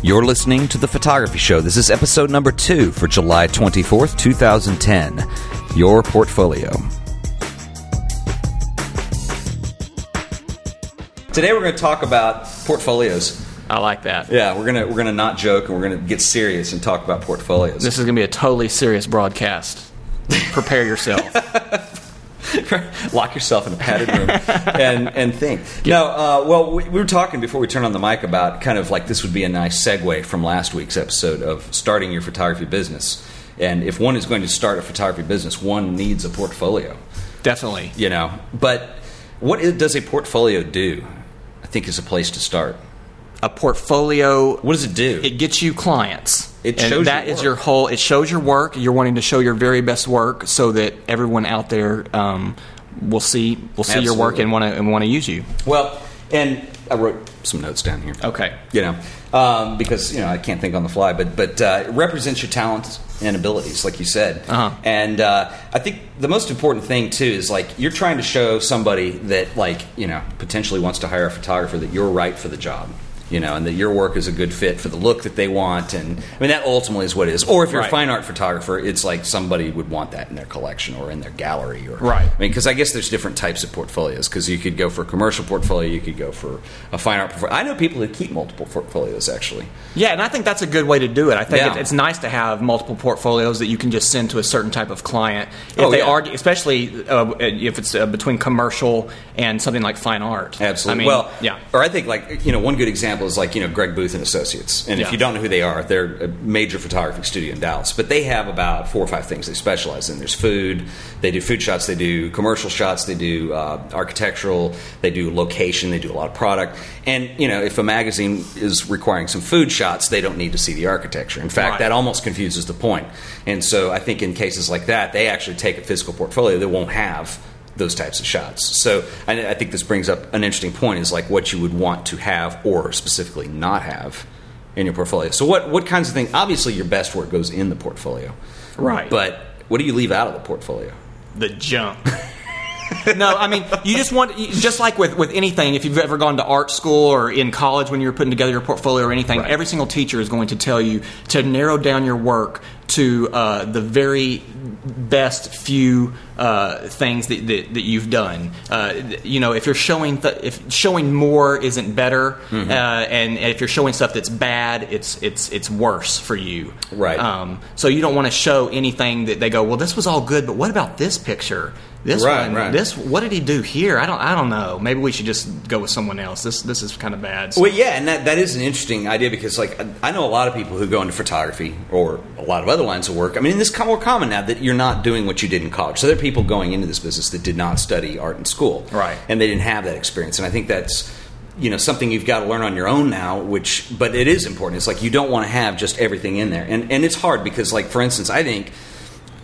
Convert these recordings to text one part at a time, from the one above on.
You're listening to The Photography Show. This is episode number two for July 24th, 2010. Your portfolio. Today we're going to talk about portfolios. I like that. Yeah, we're gonna we're gonna not joke and we're gonna get serious and talk about portfolios. This is going to be a totally serious broadcast. Prepare yourself. Lock yourself in a padded room and and think. No, uh, well, we, we were talking before we turned on the mic about kind of like this would be a nice segue from last week's episode of starting your photography business. And if one is going to start a photography business, one needs a portfolio. Definitely. You know, but what does a portfolio do? I think is a place to start. A portfolio. What does it do? It gets you clients. It and shows that your is your whole. It shows your work. You're wanting to show your very best work so that everyone out there um, will see will see your work and want to and want to use you. Well, and I wrote some notes down here. Okay. You know, um, because you know I can't think on the fly, but but uh, it represents your talents and abilities, like you said. Uh-huh. And uh, I think the most important thing too is like you're trying to show somebody that like you know potentially wants to hire a photographer that you're right for the job. You know, and that your work is a good fit for the look that they want, and I mean that ultimately is what it is. Or if you're a fine art photographer, it's like somebody would want that in their collection or in their gallery, or Right. I mean, because I guess there's different types of portfolios. Because you could go for a commercial portfolio, you could go for a fine art portfolio. I know people who keep multiple portfolios actually. Yeah, and I think that's a good way to do it. I think Yeah. it, it's nice to have multiple portfolios that you can just send to a certain type of client if Oh, they yeah. argue, especially uh, if it's uh, between commercial and something like fine art. Absolutely. I mean, well, yeah. Or I think like you know one good example is like you know Greg Booth and Associates. And if you don't know who they are, they're a major photography studio in Dallas. But they have about four or five things they specialize in. There's food. They do food shots. They do commercial shots. They do uh, architectural. They do location. They do a lot of product. And you know if a magazine is requiring some food shots, they don't need to see the architecture. In fact, Right. that almost confuses the point. And so I think in cases like that, they actually take a physical portfolio that won't have those types of shots. So I, I think this brings up an interesting point: is like what you would want to have or specifically not have in your portfolio. So what what kinds of things? Obviously, your best work goes in the portfolio, Right. But what do you leave out of the portfolio? the junk. no, I mean you just want you- just like with with anything. If you've ever gone to art school or in college when you were putting together your portfolio or anything, Right. every single teacher is going to tell you to narrow down your work to uh, the very best few uh, things that, that, that you've done. Uh, you know, if you're showing th- if showing more isn't better, Mm-hmm. uh, and if you're showing stuff that's bad, it's it's it's worse for you. Right. Um, so you don't want to show anything that they go, well, this was all good, but what about this picture? This Right, one, right. this what did he do here? I don't, I don't know. Maybe we should just go with someone else. This, this is kind of bad. So- Well, yeah, and that, that is an interesting idea because, like, I know a lot of people who go into photography or a lot of other lines of work. I mean, this is more common now that you're not doing what you did in college. So there are people going into this business that did not study art in school, Right. And they didn't have that experience. And I think that's you know something you've got to learn on your own now. Which, but it is important. It's like you don't want to have just everything in there, and and it's hard because, like, for instance, I think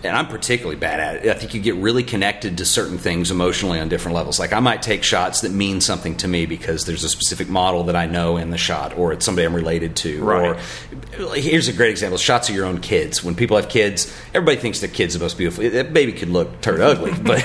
and I'm particularly bad at it. I think you get really connected to certain things emotionally on different levels. Like I might take shots that mean something to me because there's a specific model that I know in the shot, or it's somebody I'm related to. Right. Or here's a great example: shots of your own kids. When people have kids, everybody thinks their kid's the most beautiful. That baby could look turd ugly, but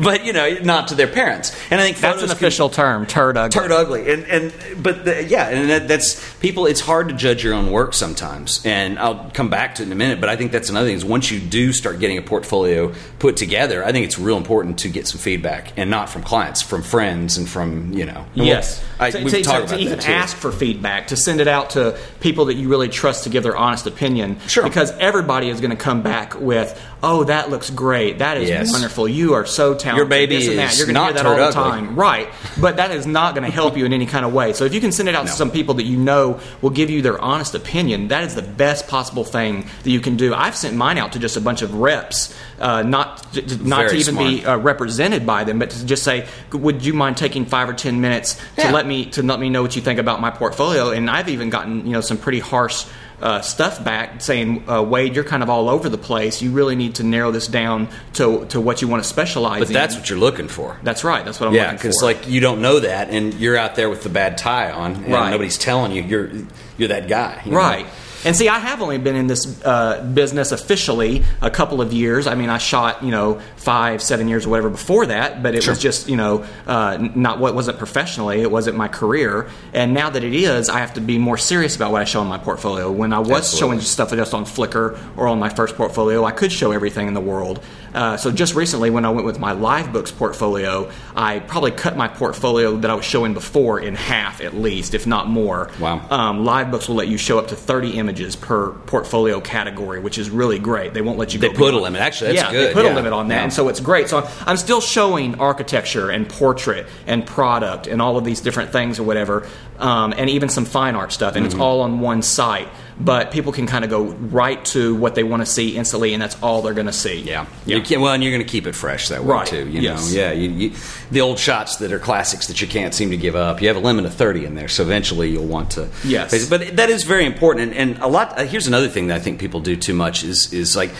but you know, not to their parents. And I think that's an can- official term, turd ugly. turd ugly and and but the, yeah and that, that's people it's hard to judge your own work sometimes and i'll come back to it in a minute but i think that's another thing is once you do start getting a portfolio put together i think it's real important to get some feedback and not from clients from friends and from you know and we'll- Yes. I, to, we've to- talked to about even that too. ask for feedback, to send it out to people that you really trust to give their honest opinion. Sure. Because everybody is going to come back with, "Oh, that looks great. That is Yes. wonderful. You are so talented. Your baby this and that. You're going to not hear that all the ugly. time, right? But that is not going to help you in any kind of way. So if you can send it out No. to some people that you know will give you their honest opinion, that is the best possible thing that you can do. I've sent mine out to just a bunch of reps, uh, not not Very to even be uh, represented by them, but to just say, "Would you mind taking five or ten minutes to Yeah. let me to let me know what you think about my portfolio?" And I've even gotten you know some pretty harsh. Uh, stuff back saying, uh, Wade, you're kind of all over the place. You really need to narrow this down to to what you want to specialize but in. that's what you're looking for That's right. That's what I'm yeah, looking because for. like you don't know that, and you're out there with the bad tie on, and Right. nobody's telling you you're you're that guy, you know? Right. And see, I have only been in this uh, business officially a couple of years. I mean, I shot you know five, seven years or whatever before that, but it Sure. was just you know uh, not what wasn't professionally. It wasn't my career. And now that it is, I have to be more serious about what I show in my portfolio. When I was Absolutely. showing stuff just on Flickr or on my first portfolio, I could show everything in the world. Uh, so just recently, when I went with my LiveBooks portfolio, I probably cut my portfolio that I was showing before in half at least, if not more. Wow. Um, LiveBooks will let you show up to 30 images per portfolio category, which is really great. They won't let you They put a limit. Actually, that's yeah, good. they put Yeah. a limit on that, Yeah. And so it's great. So I'm, I'm still showing architecture and portrait and product and all of these different things or whatever, um, and even some fine art stuff, and Mm-hmm. it's all on one site. But people can kind of go right to what they want to see instantly, and that's all they're going to see. Yeah. yeah. You can, well, and you're going to keep it fresh that way Right. too. You Yes. know, yeah. You, you, the old shots that are classics that you can't seem to give up. You have a limit of thirty in there, so eventually you'll want to. Yes. But that is very important, and, and a lot. Uh, here's another thing that I think people do too much is is like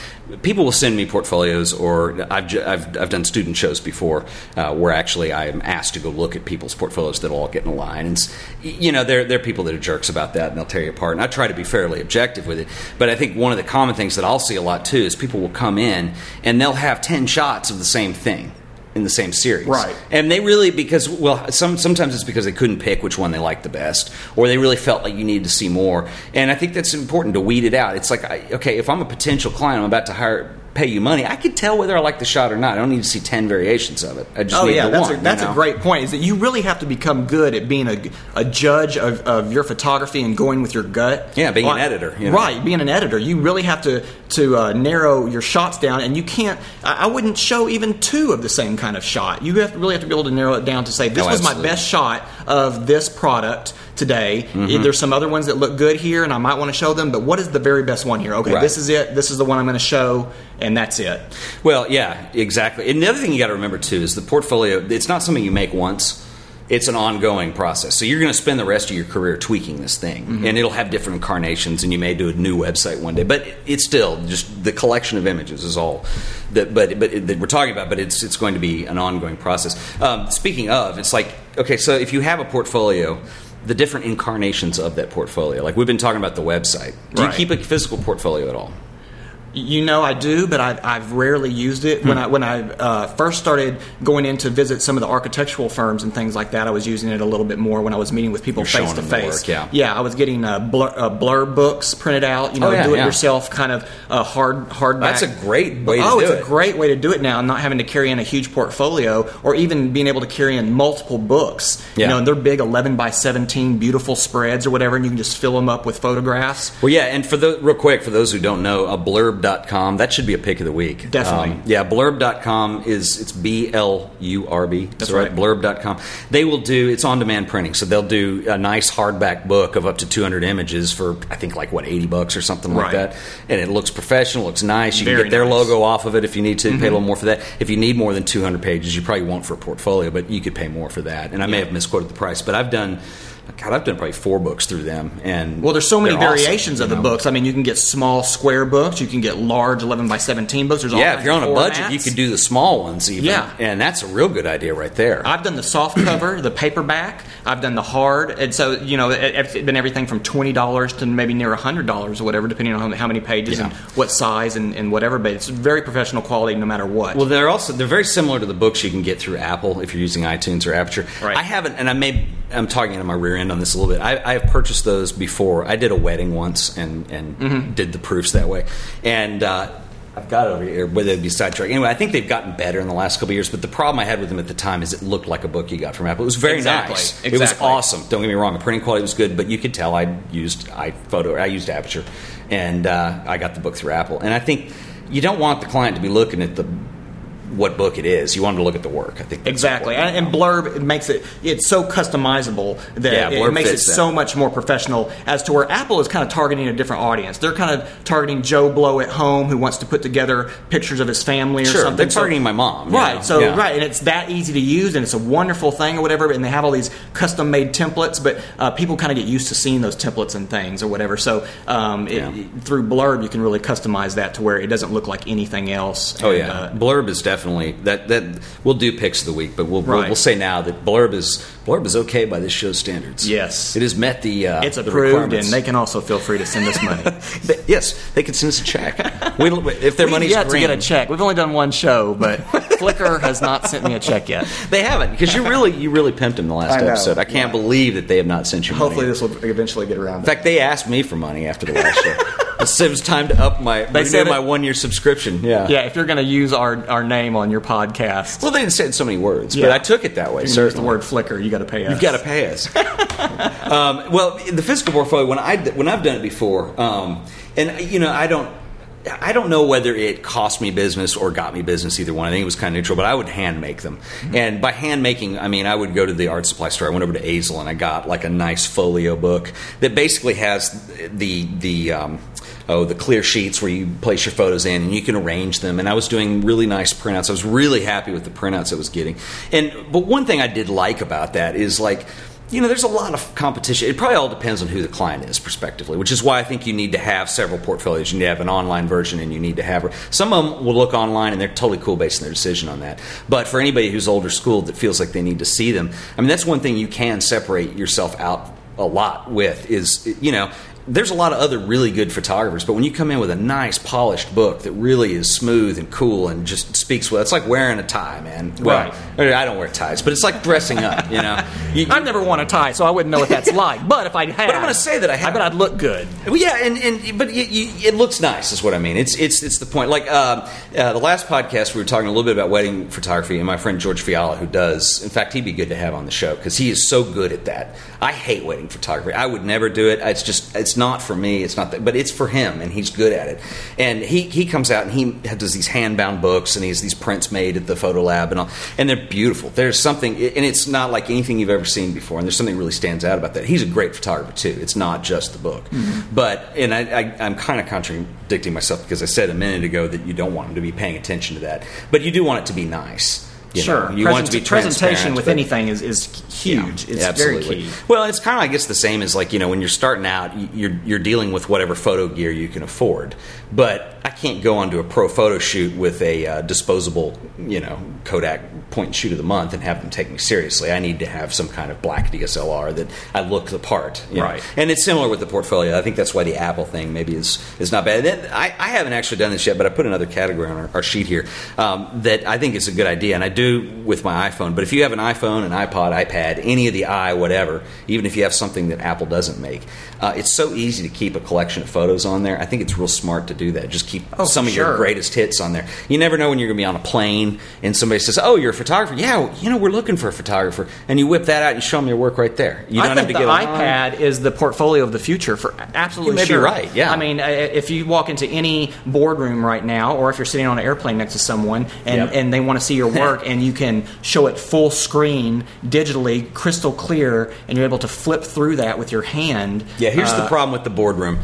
people will send me portfolios, or I've ju- I've, I've done student shows before uh, where actually I am asked to go look at people's portfolios that all get in a line, and you know there there are people that are jerks about that, and they'll tear you apart. And I try to be fairly objective with it, but I think one of the common things that I'll see a lot too is people will come in and they'll have ten shots of the same thing in the same series, Right. and they really because well, some sometimes it's because they couldn't pick which one they liked the best, or they really felt like you needed to see more. And I think that's important to weed it out. It's like, I, okay, if I'm a potential client, I'm about to hire pay you money. I could tell whether I like the shot or not. I don't need to see ten variations of it. I just Oh need yeah, the that's one. a, that's you know? a great point. Is that you really have to become good at being a, a judge of, of your photography and going with your gut. Yeah, being an editor, you know. Right, being an editor, you really have to to uh, narrow your shots down, and you can't. I, I wouldn't show even two of the same kind of shot. You have to really have to be able to narrow it down to say this Oh, was my best shot of this product today. Mm-hmm. There's some other ones that look good here, and I might want to show them. But what is the very best one here? Okay, Right. this is it. This is the one I'm going to show, and that's it. Well, yeah, exactly. And the other thing you got to remember too is the portfolio. It's not something you make once. It's an ongoing process. So you're going to spend the rest of your career tweaking this thing, Mm-hmm. and it'll have different incarnations, and you may do a new website one day. But it's still just the collection of images is all that. But but that we're talking about. But it's it's going to be an ongoing process. Um, speaking of, it's like okay, so if you have a portfolio. The different incarnations of that portfolio, like we've been talking about the website. Do Right. you keep a physical portfolio at all? You know, I do, but I've, I've rarely used it. Hmm. When I when I uh, first started going in to visit some of the architectural firms and things like that, I was using it a little bit more when I was meeting with people face to face. yeah. yeah, I was getting uh, blur, uh, Blurb books printed out. You know, Oh, yeah, do it yeah. yourself kind of uh, hard hardback. That's a great way to oh, it's it. a great way to do it now, and not having to carry in a huge portfolio, or even being able to carry in multiple books. Yeah. You know, and they're big, eleven by seventeen, beautiful spreads or whatever, and you can just fill them up with photographs. Well, yeah, and for the real quick, for those who don't know, a blurb.com, that should be a pick of the week. Definitely. Um, yeah, blurb.com is it's B L U R B. That's right. right. Blurb.com. They will do it's on demand printing, so they'll do a nice hardback book of up to 200 images for I think like what 80 bucks or something like that. And it looks professional, looks nice. You can get their nice. Mm-hmm. logo off of it if you need to. Pay a little more for that. If you need more than 200 pages, you probably won't for a portfolio, but you could pay more for that. And I may have misquoted the price, but I've done God, I've done probably four books through them, and Well, there's so many they're awesome, variations of the know? books. I mean, you can get small square books, you can get large 11 by 17 books. There's all Yeah, if you're on a budget, you can do the small ones even. Yeah. And that's a real good idea right there. I've done the soft cover, the paperback. I've done the hard, and so you know, it, it's been everything from twenty dollars to maybe near hundred dollars or whatever, depending on how- how many pages Yeah. and what size and, and whatever. But it's very professional quality, no matter what. Well, they're also they're very similar to the books you can get through Apple if you're using iTunes or Aperture. Right. I haven't, and I may I'm talking into my rear end on this a little bit. I, I have purchased those before. I did a wedding once and and Mm-hmm. did the proofs that way, and. Uh, I've got it over here, but they'd be sidetracked. Anyway, I think they've gotten better in the last couple of years. But the problem I had with them at the time is it looked like a book you got from Apple. It was very Exactly, nice. It was awesome. Don't get me wrong. The printing quality was good, but you could tell I used iPhoto. I used Aperture, and uh, I got the book through Apple. And I think you don't want the client to be looking at the what book it is. You want to look at the work. I think Exactly, and, and Blurb it makes it it's so customizable that Yeah, it makes it that. so much more professional. As to where Apple is kind of targeting a different audience. They're kind of targeting Joe Blow at home who wants to put together pictures of his family or Sure, something. they're So- targeting my mom, you right? know? So Yeah. right, and it's that easy to use, and it's a wonderful thing or whatever. And they have all these custom made templates, but uh, people kind of get used to seeing those templates and things or whatever. So um, it, Yeah. through Blurb, you can really customize that to where it doesn't look like anything else. Oh And, yeah, uh, Blurb is definitely definitely that that we'll do picks of the week, but we'll we'll, we'll say now that blurb is blurb is okay by this show's standards. Yes. it has met the uh, It's the approved, requirements. and they can also feel free to send us money. They- yes, they can send us a check. we, if their We've money's yet green, to get a check. We've only done one show, but Flickr has not sent me a check yet. They haven't because you really you really pimped them the last I know, episode. I can't yeah. believe that they have not sent you. money. Hopefully, this will eventually get around. In fact, they asked me for money after the last show. They said time to up my renew said my one year subscription. Yeah. yeah, if you're going to use our, our name on your podcast, Well, they didn't say it in so many words, Yeah. but I took it that way. you use Certainly. the word Flickr, you got to pay us. You've got to pay us. um, well, the physical portfolio when I when I've done it before, um, and you know I don't. I don't know whether it cost me business or got me business, either one. I think it was kind of neutral, but I would hand make them. And by hand making, I mean I would go to the art supply store. I went over to Asel and I got like a nice folio book that basically has the the um, oh the clear sheets where you place your photos in and you can arrange them. And I was doing really nice printouts. I was really happy with the printouts I was getting. And but one thing I did like about that is like you know, there's a lot of competition. It probably all depends on who the client is, prospectively, which is why I think you need to have several portfolios. You need to have an online version, and you need to have. Some of them will look online, and they're totally cool based on their decision on that. But for anybody who's older school that feels like they need to see them, I mean, that's one thing you can separate yourself out a lot with. Is you know. There's a lot of other really good photographers, but when you come in with a nice polished book that really is smooth and cool and just speaks well, it's like wearing a tie, man. Well, Right. I don't wear ties, but it's like dressing up, you know. You- I've never worn a tie, so I wouldn't know what that's like. But if I had, But I'm gonna say that I have. I bet I'd look good. Well, yeah, and, and but you, you, it looks nice, is what I mean. It's it's it's the point. Like uh, uh, the last podcast, we were talking a little bit about wedding photography, and my friend George Fiala, who does, in fact, he'd be good to have on the show because he is so good at that. I hate wedding photography. I would never do it. It's just it's not for me. It's not that, but it's for him, and he's good at it. And he he comes out and he does these hand bound books, and he has these prints made at the photo lab, and all, and they're beautiful. There's something, and it's not like anything you've ever seen before, and there's something that really stands out about that. He's a great photographer too. It's not just the book, mm-hmm. but and I, I, I'm kind of contradicting myself because I said a minute ago that you don't want him to be paying attention to that, but you do want it to be nice. You sure, know? you want to be presentation with but- anything is, is huge. yeah, it's absolutely. very key. Well, it's kind of, I guess, the same as like you know when you're starting out, you're you're dealing with whatever photo gear you can afford. But I can't go onto a pro photo shoot with a uh, disposable, you know, Kodak point and shoot of the month and have them take me seriously. I need to have some kind of black DSLR that I look the part. you know. Right. And it's similar with the portfolio. I think that's why the Apple thing maybe is is not bad. I, I haven't actually done this yet, but I put another category on our, our sheet here um, that I think is a good idea, and I do with my iPhone. But if you have an iPhone, an iPod, iPad, any of the i whatever, even if you have something that Apple doesn't make, uh, it's so easy to keep a collection of photos on there. I think it's real smart to do that. Just keep Oh, some of your greatest hits on there. You never know when you're going to be on a plane and somebody says, "Oh, you're a photographer." Yeah, you know we're looking for a photographer, and you whip that out and show them your work right there. You don't I have think to the get iPad is the portfolio of the future for absolutely You may be right, yeah. I mean, if you walk into any boardroom right now, or if you're sitting on an airplane next to someone and, Yep. and they want to see your work, and you can show it full screen, digitally, crystal clear, and you're able to flip through that with your hand. Yeah, here's the uh, problem with the boardroom,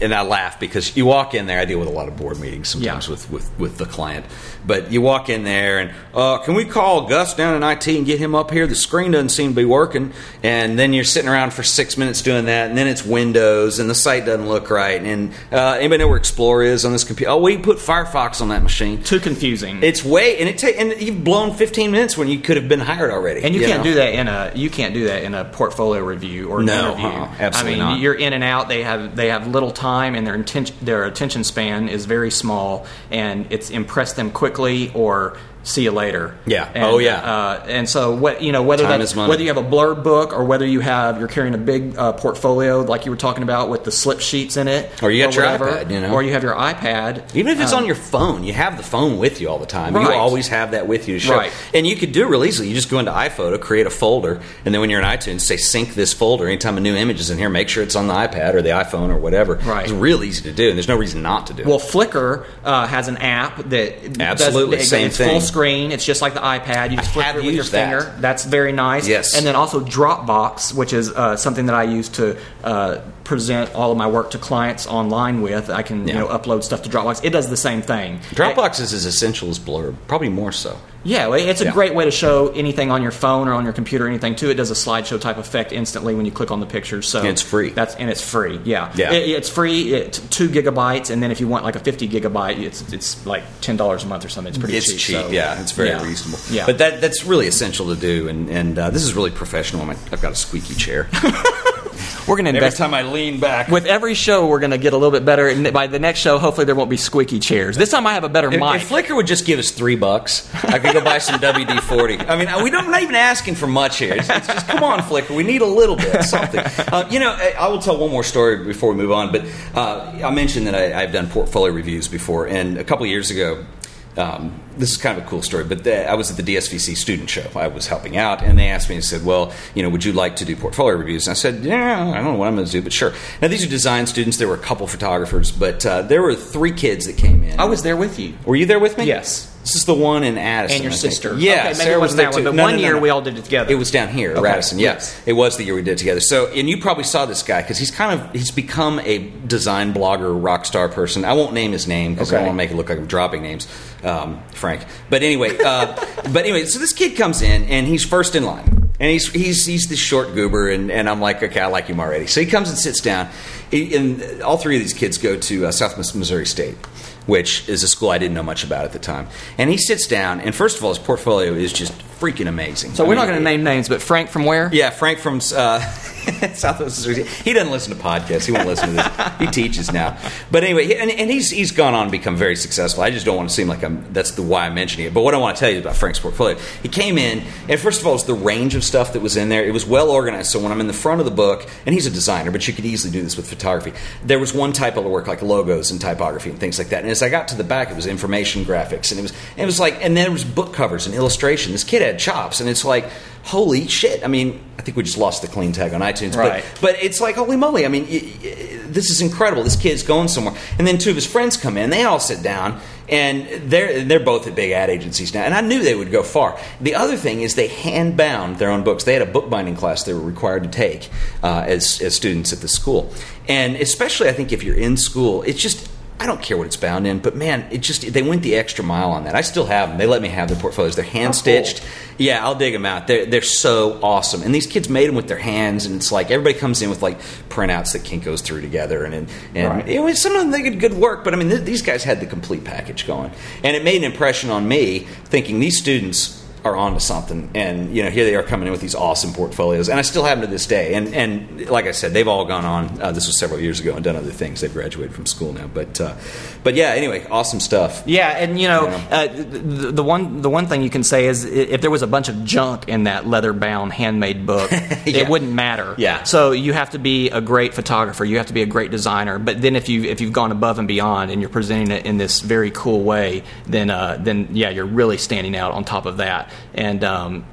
and I laugh because you walk in there. I deal with a lot of board meetings sometimes Yeah. with, with, with the client, but you walk in there and uh, can we call Gus down in IT and get him up here? The screen doesn't seem to be working, and then you're sitting around for six minutes doing that, and then it's Windows and the site doesn't look right. And uh, anybody know where Explorer is on this computer? Oh, we put Firefox on that machine. Too confusing. It's way and it ta- and you've blown 15 minutes when you could have been hired already. And you, can't know? do that in a you can't do that in a portfolio review or No, interview. uh-uh, absolutely I mean, not. you're in and out. They have they have little time, and their intention their attention span is very small, and it's impress them quickly or see you later. Yeah. And, Oh, yeah. Uh, and so what you know whether Time that's whether you have a blurb book or whether you have you're carrying a big uh, portfolio like you were talking about with the slip sheets in it, Or you got your whatever, iPad, you know. or you have your iPad. Even if it's Um, on your phone, you have the phone with you all the time. You always have that with you to show. Right. And you could do it real easily. You just go into iPhoto, create a folder, and then when you're in iTunes, say sync this folder. Anytime a new image is in here, make sure it's on the iPad or the iPhone or whatever. Right. It's real easy to do, and there's no reason not to do Well, it. Flickr uh, has an app that Absolutely, does, same thing. Screen. It's just like the iPad. You just I flip have it with your used that. finger. That's very nice. Yes. And then also Dropbox, which is uh, something that I use to uh, present all of my work to clients online with. I can Yeah. you know upload stuff to Dropbox. It does the same thing. Dropbox is as essential as Blurb, probably more so. Yeah, well, it's a Yeah. great way to show anything on your phone or on your computer, or anything too. It does a slideshow type effect instantly when you click on the pictures. So And it's free. That's and it's free. Yeah, Yeah. It- it's free. It's two gigabytes, and then if you want like a fifty gigabyte, it's it's like ten dollars a month or something. It's pretty It's cheap. cheap, so- yeah. It's very yeah. reasonable. Yeah, but that that's really essential to do, and and uh, this is really professional. I'm- I've got a squeaky chair. we're going to invest. Every time I lean back, With every show, we're going to get a little bit better, and by the next show, hopefully there won't be squeaky chairs. This time, I have a better If, mic. if Flickr would just give us three bucks, I could go buy some WD forty. I mean, we don't, I'm not even asking for much here. It's, it's just come on, Flickr, we need a little bit something. Uh, you know, I, I will tell one more story before we move on. But uh, I mentioned that I, I've done portfolio reviews before, and a couple of years ago. Um, this is kind of a cool story, but the, I was at the DSVC student show. I was helping out, and they asked me and said, "Well, you know, would you like to do portfolio reviews?" And I said, "Yeah, I don't know what I'm going to do, but sure." Now these are design students. There were a couple photographers, but uh, there were three kids that came in. I was there with you. Were you there with me? Yes. This is the one in Addison. And your sister. Yeah, Okay, maybe Sarah it was wasn't there that one, but No, one no, no, year we all did it together. It was down here, Okay, Radisson. Yeah, yes. it was the year we did it together. So, and you probably saw this guy because he's kind of he's become a design blogger, rock star person. I won't name his name because I don't want to make it look like I'm dropping names, um, Frank. But anyway, uh, but anyway, so this kid comes in and he's first in line. And he's he's he's this short goober, and, and I'm like, okay, I like him already. So he comes and sits down. He, and all three of these kids go to uh, South Missouri State, which is a school I didn't know much about at the time. And he sits down, and first of all, his portfolio is just freaking amazing. So I we're mean, not going to name names, but Frank from where? Yeah, Frank from uh, Southwest Missouri. He doesn't listen to podcasts. He won't listen to this. He teaches now. But anyway, and, and he's he's gone on to become very successful. I just don't want to seem like I'm. That's the why I'm mentioning it. But what I want to tell you about Frank's portfolio, he came in, and first of all, it's the range of stuff that was in there. It was well organized. So when I'm in the front of the book, and he's a designer, but you could easily do this with photography. There was one type of work like logos and typography and things like that. And as I got to the back, it was information graphics, and it was it was like, and then there was book covers and illustration. This kid had chops, and it's like. Holy shit! I mean, I think we just lost the clean tag on iTunes, Right. but but it's like holy moly! I mean, y- y- this is incredible. This kid's going somewhere, and then two of his friends come in. They all sit down, and they're they're both at big ad agencies now. And I knew they would go far. The other thing is they hand bound their own books. They had a bookbinding class they were required to take uh, as as students at the school, and especially I think if you're in school, it's just. I don't care what it's bound in, but man, it just they went the extra mile on that. I still have them. They let me have their portfolios. They're hand stitched. Yeah, I'll dig them out. They're they're so awesome. And these kids made them with their hands, and it's like everybody comes in with like printouts that Kinko's threw together, and and, and Right. it was, some of them they did good work. But I mean, th- these guys had the complete package going, and it made an impression on me, thinking these students are onto something. And you know, here they are coming in with these awesome portfolios, and I still have them to this day. And and like I said, they've all gone on. Uh, this was several years ago, and done other things. They've graduated from school now, but uh, but yeah. Anyway, awesome stuff. Yeah, and you know, Yeah. uh, the, the one the one thing you can say is if there was a bunch of junk in that leather bound handmade book, Yeah. it wouldn't matter. Yeah. So you have to be a great photographer. You have to be a great designer. But then if you if you've gone above and beyond and you're presenting it in this very cool way, then uh, then yeah, you're really standing out on top of that. And um,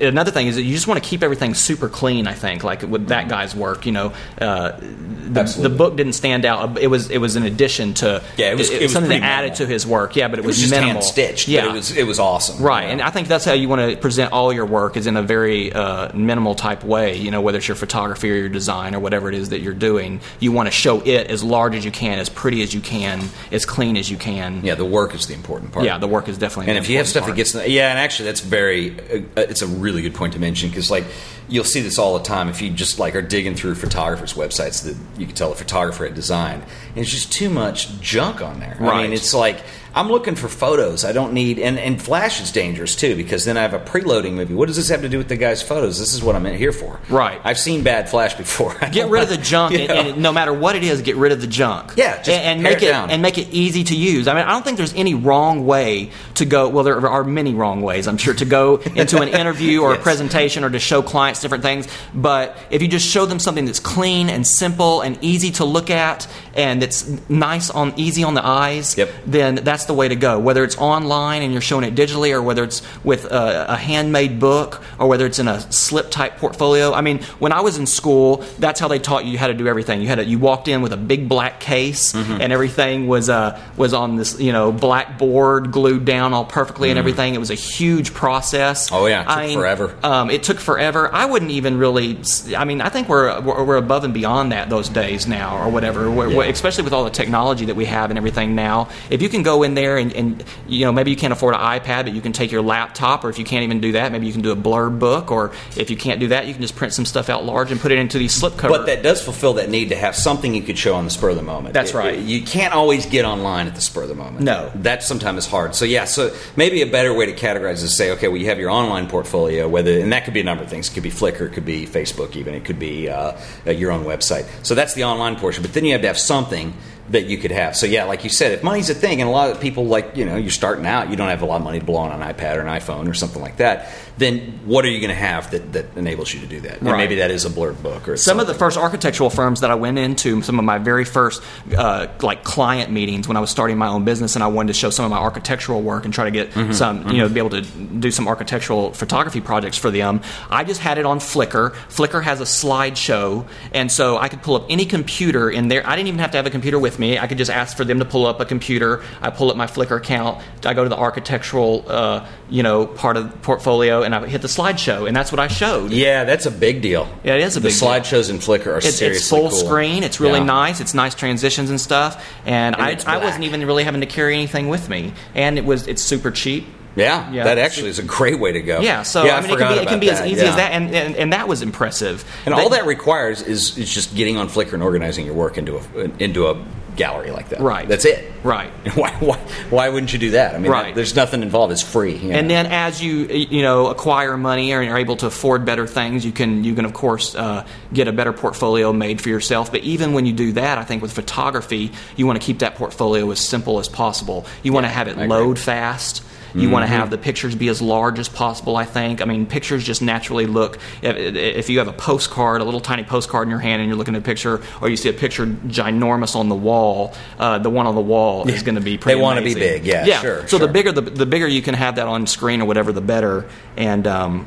Another thing is that you just want to keep everything super clean. I think, like with that guy's work, you know, uh, the, the book didn't stand out. It was it was an addition to Yeah, it was- it was something that added minimal. to his work. Yeah, but it, It was just minimal. hand stitched. Yeah, but it was it was awesome. right. you know? And I think that's how you want to present all your work is in a very uh, minimal type way. You know, whether it's your photography or your design or whatever it is that you're doing, you want to show it as large as you can, as pretty as you can, as clean as you can. yeah, the work is the important part. Yeah, the work is definitely. And an if you have stuff part. that gets, yeah, and actually that's very, uh, it's a really good point to mention because like you'll see this all the time if you just like are digging through photographers' websites that you can tell a photographer had designed, and it's just too much junk on there. I Right. mean, it's like I'm looking for photos. I don't need, and and Flash is dangerous too because then I have a preloading movie. What does this have to do with the guy's photos? This is what I'm in here for. Right. I've seen bad Flash before. Get rid of the junk, and, and no matter what it is, get rid of the junk. Yeah, just and, and make it down. and make it easy to use. I mean, I don't think there's any wrong way to go. Well, there are many wrong ways, I'm sure, to go into an interview or a presentation or to show clients different things. But if you just show them something that's clean and simple and easy to look at and it's nice on easy on the eyes, Yep. then that's the way to go. Whether it's online and you're showing it digitally, or whether it's with a, a handmade book, or whether it's in a slip type portfolio. I mean, when I was in school, that's how they taught you how to do everything. You had a, you walked in with a big black case, Mm-hmm. and everything was uh, was on this you know black board glued down all perfectly and everything. It was a huge process. Mm. Oh, yeah, it took I mean, forever. Um, it took forever. I wouldn't even really. I mean, I think we're we're, above and beyond that those days now, or whatever. Yeah. especially with all the technology that we have and everything now. If you can go in there and, and you know maybe you can't afford an iPad, but you can take your laptop, or if you can't even do that, maybe you can do a blurb book, or if you can't do that, you can just print some stuff out large and put it into these slipcover. But that does fulfill that need to have something you could show on the spur of the moment. That's It- right. it- you can't always get online at the spur of the moment. No. that sometimes is hard. So yeah, so maybe a better way to categorize is to say, okay, well, you have your online portfolio, whether and that could be a number of things. It could be Flickr, it could be Facebook, even it could be uh, uh, your own website. So that's the online portion. But then you have to have something that you could have. So yeah, like you said, if money's a thing, and a lot of people like you know you're starting out, you don't have a lot of money to blow on an iPad or an iPhone or something like that. Then what are you going to have that, that enables you to do that? And Right. maybe that is a blurb book or some of the first architectural firms that I went into, some of my very first uh, like client meetings when I was starting my own business, and I wanted to show some of my architectural work and try to get Mm-hmm. some, you know, be able to do some architectural photography projects for them. I just had it on Flickr. Flickr has a slideshow, and so I could pull up any computer in there. I didn't even have to have a computer with me. I could just ask for them to pull up a computer. I pull up my Flickr account. I go to the architectural, uh, you know, part of the portfolio, and I hit the slideshow, and that's what I showed. Yeah, that's a big deal. Yeah, it is a the big deal. slideshows in Flickr are It's, seriously it's full cool. screen. It's really Yeah. nice. It's nice transitions and stuff. And, I, I wasn't even really having to carry anything with me. And it was it's super cheap. Yeah, Yeah. that actually is a great way to go. Yeah. So Yeah, I mean, it can be it can be as easy Yeah. as that, and, and and that was impressive. And They- all that requires is, is just getting on Flickr and organizing your work into a into a gallery like that. Right. That's it. Right. Why, why, why wouldn't you do that? I mean, Right. that- there's nothing involved. It's free. you And then as you you know acquire money or are able to afford better things, you can you can of course uh, get a better portfolio made for yourself. But even when you do that, I think with photography, you want to keep that portfolio as simple as possible. You want to have it I agree. load fast. You want to Mm-hmm. have the pictures be as large as possible. I think. I mean, pictures just naturally look. If, if you have a postcard, a little tiny postcard in your hand, and you're looking at a picture, or you see a picture ginormous on the wall, uh, the one on the wall is going to be pretty. They wanna be big, yeah, yeah. sure, So the bigger the the bigger you can have that on screen or whatever, the better. And um,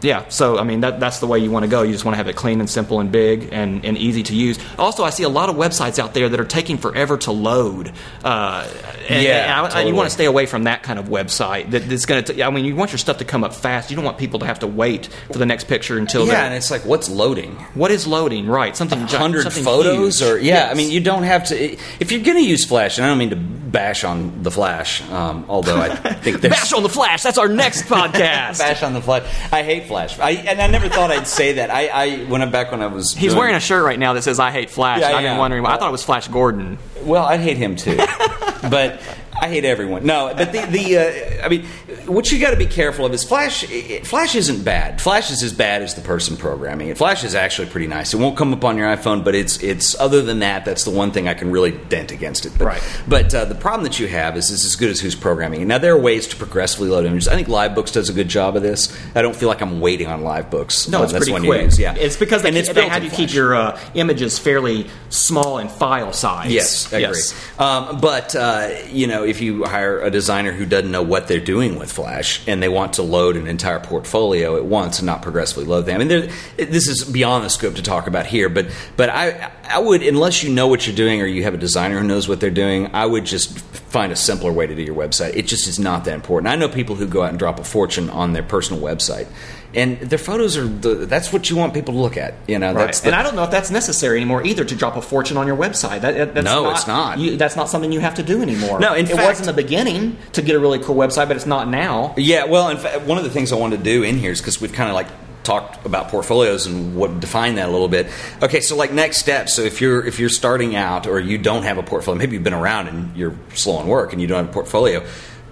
yeah, so I mean that that's the way you want to go. You just want to have it clean and simple and big and, and easy to use. Also, I see a lot of websites out there that are taking forever to load. Uh, and, Yeah, and I- totally. you want to stay away from that kind of website. That, that's going to. I mean, you want your stuff to come up fast. You don't want people to have to wait for the next picture until. yeah, and it's like, what's loading? what is loading? Right, something. hundred photos huge. or yeah Yes. i mean you don't have to if you're going to use flash and i don't mean to bash on the flash um, although i think bash on the flash. That's our next podcast. bash on the flash i hate flash I, and i never thought i'd say that i, I when i back when i was He's doing- wearing a shirt right now that says "I hate Flash." Yeah, I've been wondering. why. I thought it was Flash Gordon. Well, I hate him too, but I hate everyone. No, but the the uh, I mean, what you got to be careful of is Flash. it- Flash isn't bad. Flash is as bad as the person programming it. Flash is actually pretty nice. It won't come up on your iPhone, but it's it's other than that, that's the one thing I can really dent against it. But, Right. But uh, the problem that you have is it's as good as who's programming it. Now there are ways to progressively load images. I think LiveBooks does a good job of this. I don't feel like I'm waiting on LiveBooks. No, it's that's pretty one quick. You use, yeah, It's because they, and it's they in you keep your uh, images fairly small in file size. Yes, I agree. Um, but uh, you know, if you hire a designer who doesn't know what they're doing with Flash and they want to load an entire portfolio at once and not progressively load them, I mean, this is beyond the scope to talk about here. But but I I would unless you know what you're doing or you have a designer who knows what they're doing, I would just find a simpler way to do your website. It just is not that important. I know people who go out and drop a fortune on their personal website. And their photos are the, that's what you want people to look at. You know, Right. that's the, and I don't know if that's necessary anymore either to drop a fortune on your website. That, that- that's No, not, it's not. You, that's not something you have to do anymore. No, in it fact- was in the beginning to get a really cool website, but it's not now. Yeah, well, in fact, one of the things I wanted to do in here is because we've kind of like talked about portfolios and what define that a little bit. Okay, so like next steps. So if you're if you're starting out or you don't have a portfolio, maybe you've been around and you're slow on work and you don't have a portfolio.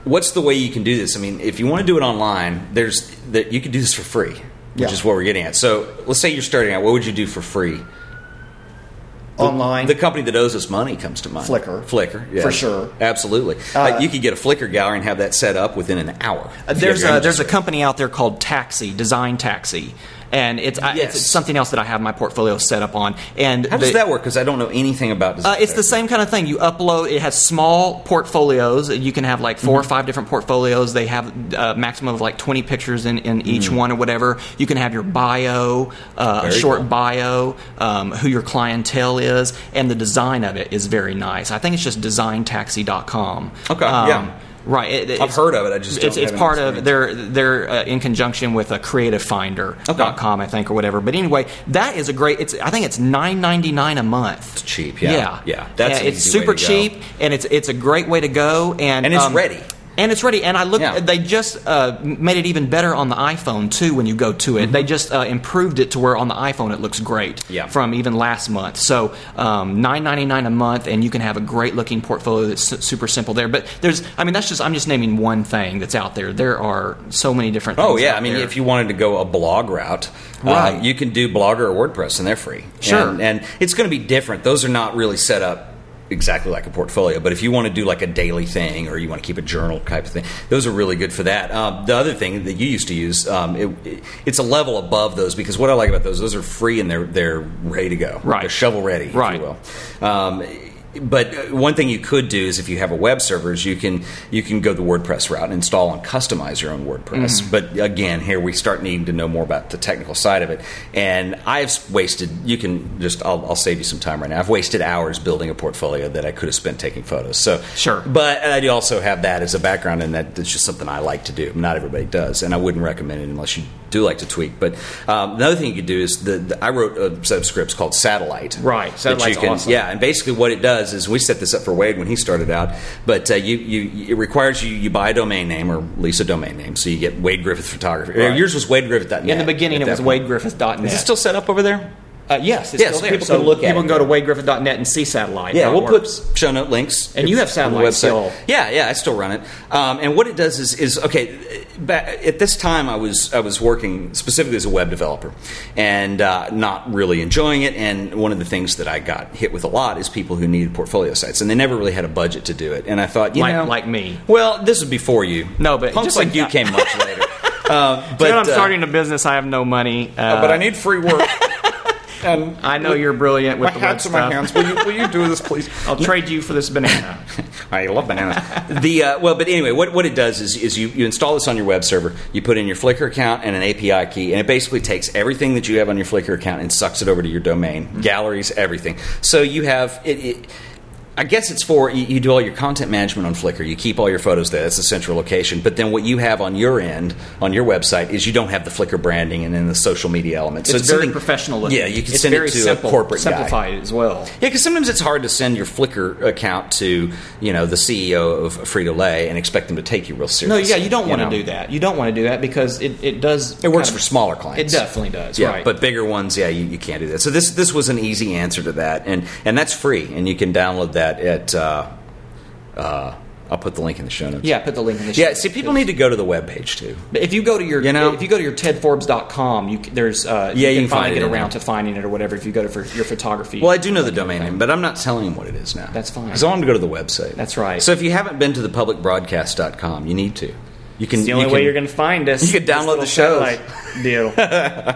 What's the way you can do this? I mean, if you want to do it online, there's that you can do this for free, which Yeah. is what we're getting at. So let's say you're starting out. What would you do for free? Online. The company that owes us money comes to mind. Flickr. Flickr, yeah. For sure. absolutely. Uh, like you could get a Flickr gallery and have that set up within an hour. Uh, there's a, there's a company out there called Taxi Design Taxi, and it's, I it's something else that I have my portfolio set up on. And How does the- that work? Because I don't know anything about Uh, it's the same kind of thing. You upload. It has small portfolios. You can have like 4 or Mm-hmm. five different portfolios. They have a maximum of like twenty pictures in, in each Mm. one or whatever. You can have your bio, uh, a short cool. bio, um, who your clientele is, and the design of it is very nice. I think it's just designtaxi.com. Okay, Um, yeah. Right. It- I've heard of it. I just it's, it's part of they're they're uh, in conjunction with a creativefinder.com I think or whatever. But anyway, that is a great. It's I think it's nine ninety nine a month. It's cheap, yeah. yeah, Yeah, that's an it's super cheap and it's it's a great way to go and And it's um, ready. And it's ready. And I look. Yeah. They just uh, made it even better on the iPhone too. When you go to it, they just uh, improved it to where on the iPhone it looks great. Mm-hmm. Yeah. From even last month. So um, nine ninety nine a month, and you can have a great looking portfolio that's su- super simple there. But there's, I mean, that's just I'm just naming one thing that's out there. There are so many different. Oh yeah, I mean, there. if you wanted to go a blog route, uh, Right. you can do Blogger or WordPress, and they're free. Sure. and, and it's going to be different. Those are not really set up exactly like a portfolio. But if you want to do like a daily thing, or you want to keep a journal type of thing, those are really good for that. Um, the other thing that you used to use, um, it, it- it's a level above those because what I like about those, those are free and they're they're ready to go. Right. they're shovel ready, Right. if you will. Um, but one thing you could do is if you have a web server, is you can you can go the WordPress route and install and customize your own WordPress. Mm-hmm. But again, here we start needing to know more about the technical side of it. And I've wasted. You can just I'll, I'll save you some time right now. I've wasted hours building a portfolio that I could have spent taking photos. So Sure. But I do also have that as a background, and that it's just something I like to do. Not everybody does, and I wouldn't recommend it unless you do like to tweak. But um, another thing you could do is the, the I wrote a set of scripts called Satellite. Right. Satellite's can, awesome. Yeah, and basically what it does is we set this up for Wade when he started out, but uh, you, you it requires you you buy a domain name or lease a domain name, so you get Wade Griffith Photography. Right. Yours was WadeGriffith.net. in the beginning, it was that point. WadeGriffith.net. Is it still set up over there? Uh, yes, it's Yes, still there. people so can look at people it. can go to WadeGriffith.net and see satellite. Yeah, we'll put show note links. And you have on the Satellite website. still. Yeah, yeah, I still run it. Um, and what it does is, is okay. At this time, I was I was working specifically as a web developer, and uh, not really enjoying it. And one of the things that I got hit with a lot is people who needed portfolio sites, and they never really had a budget to do it. And I thought, you Like- know, like me. Well, this was before you. No, but punks just like like- you came much later. Uh, but I'm uh, starting a business. I have no money. Uh, but I need free work. and I know you're brilliant with My the web hat's in my hands. Will you, will you do this, please? I'll trade you for this banana. I love bananas. the uh, well, but anyway, what, what it does is, is you, you install this on your web server. You put in your Flickr account and an API key, and it basically takes everything that you have on your Flickr account and sucks it over to your domain, galleries, everything. So you have it. it I guess it's for you, you do all your content management on Flickr. You keep all your photos there. That's the central location. But then what you have on your end, on your website, is you don't have the Flickr branding and then the social media element. So it's very professional looking. Yeah, you can it's send it to simple, a corporate guy. simplified as well. Yeah, because sometimes it's hard to send your Flickr account to you know the CEO of Frito Lay and expect them to take you real seriously. No, yeah, you don't want to do that. You don't want to do that because it, it does. It works kind for smaller clients. It definitely does. Yeah, right. but bigger ones, yeah, you, you can't do that. So this this was an easy answer to that, and and that's free, and you can download that at. Uh, uh, I'll put the link in the show notes. yeah, put the link in the Yeah, see, people need to go to the webpage too. But if you go to your, You know? if you go to your tedforbes.com, you there's uh, Yeah, you you can can finally find it get around to finding it or whatever. If you go to for your photography, Well, I do know the domain name, but I'm not telling them what it is now. That's fine. Because I want them to go to the website. That's right. So if you haven't been to the publicbroadcast.com, you need to. You can. It's the only you way you're going to find us. You could This download the shows. satellite deal.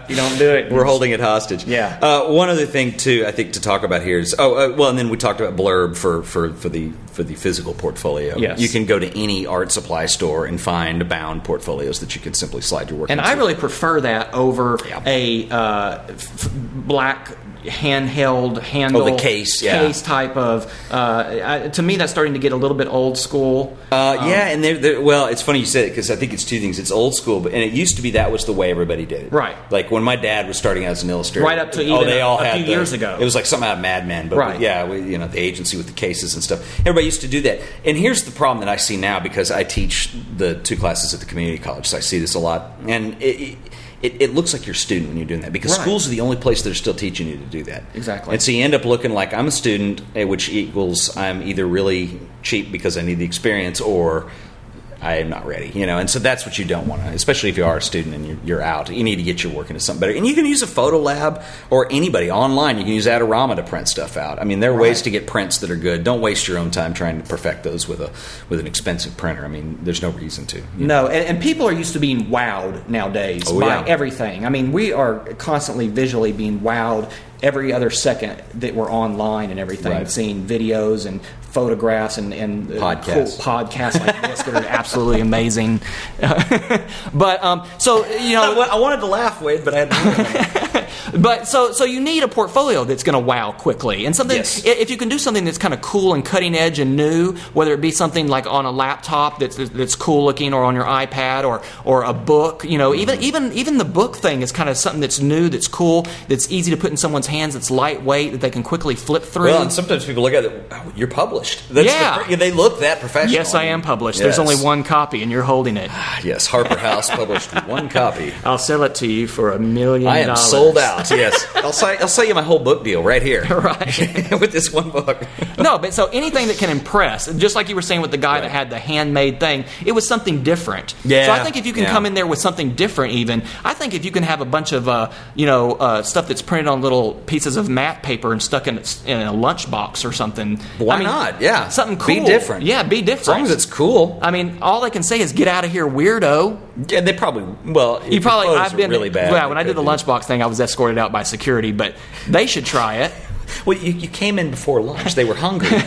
you don't do it. We're holding it hostage. Yeah. Uh, one other thing too, I think to talk about here is oh uh, well, and then we talked about Blurb for, for, for the for the physical portfolio. Yes. You can go to any art supply store and find bound portfolios that you can simply slide your work. And into. I really prefer that over Yeah. a uh, f- black handheld handle Oh, the case, yeah. case type of. Uh, I, to me, that's starting to get a little bit old school. Uh, yeah, and they're, they're, well, it's funny you said it because I think it's two things. It's old school, but and it used to be that was the way everybody did it. Right. Like when my dad was starting out as an illustrator, Right up to oh, even they a- all a had few the- years ago. It was like something out of Mad Men, but Right. yeah, we, you know, the agency with the cases and stuff. Everybody used to do that. And here's the problem that I see now because I teach the two classes at the community college, so I see this a lot, and it. it, it looks like you're a student when you're doing that because Right. schools are the only place that are still teaching you to do that. Exactly. And so you end up looking like I'm a student, eh, which equals I'm either really cheap because I need the experience or I am not ready, you know, and so that's what you don't want to, especially if you are a student and you're, you're out. You need to get your work into something better. And you can use a photo lab or anybody online. You can use Adorama to print stuff out. I mean, there are ways to get prints that are good. Don't waste your own time trying to perfect those with a with an expensive printer. I mean, there's no reason to. No, and, and people are used to being wowed nowadays Oh, by yeah. everything. I mean, we are constantly visually being wowed every other second that we're online and everything, Right. seeing videos and photographs and, and Podcasts. cool podcasts like this that are absolutely amazing. but um, so you know, I wanted to laugh, Wade, but I had but so so you need a portfolio that's going to wow quickly, and something Yes. if you can do something that's kind of cool and cutting edge and new, whether it be something like on a laptop that's that's cool looking, or on your iPad, or or a book, you know, even even even the book thing is kind of something that's new, that's cool, that's easy to put in someone's hands, that's lightweight, that they can quickly flip through. Well, and sometimes people look at it. You're published. That's Yeah. the, they look that professional. yes, I am published. There's only one copy, and you're holding it. Yes, Harper House published one copy. I'll sell it to you for a million I am dollars. sold out. Yes, I'll sell, I'll sell you my whole book deal right here, Right. with this one book. no, but so anything that can impress, just like you were saying with the guy that had the handmade thing, it was something different. Yeah, So I think if you can yeah. come in there with something different, even I think if you can have a bunch of uh, you know uh, stuff that's printed on little pieces of matte paper and stuck in, a- in a lunchbox or something. Why I mean, not? Yeah. something cool. Be different. Yeah, be different. As long as it's cool. I mean, all I can say is get out of here, weirdo. Yeah, they probably. Well, You probably. I've been really bad. Well, when I did the be. lunchbox thing, I was escorted out by security, but they should try it. Well, you, you came in before lunch. They were hungry.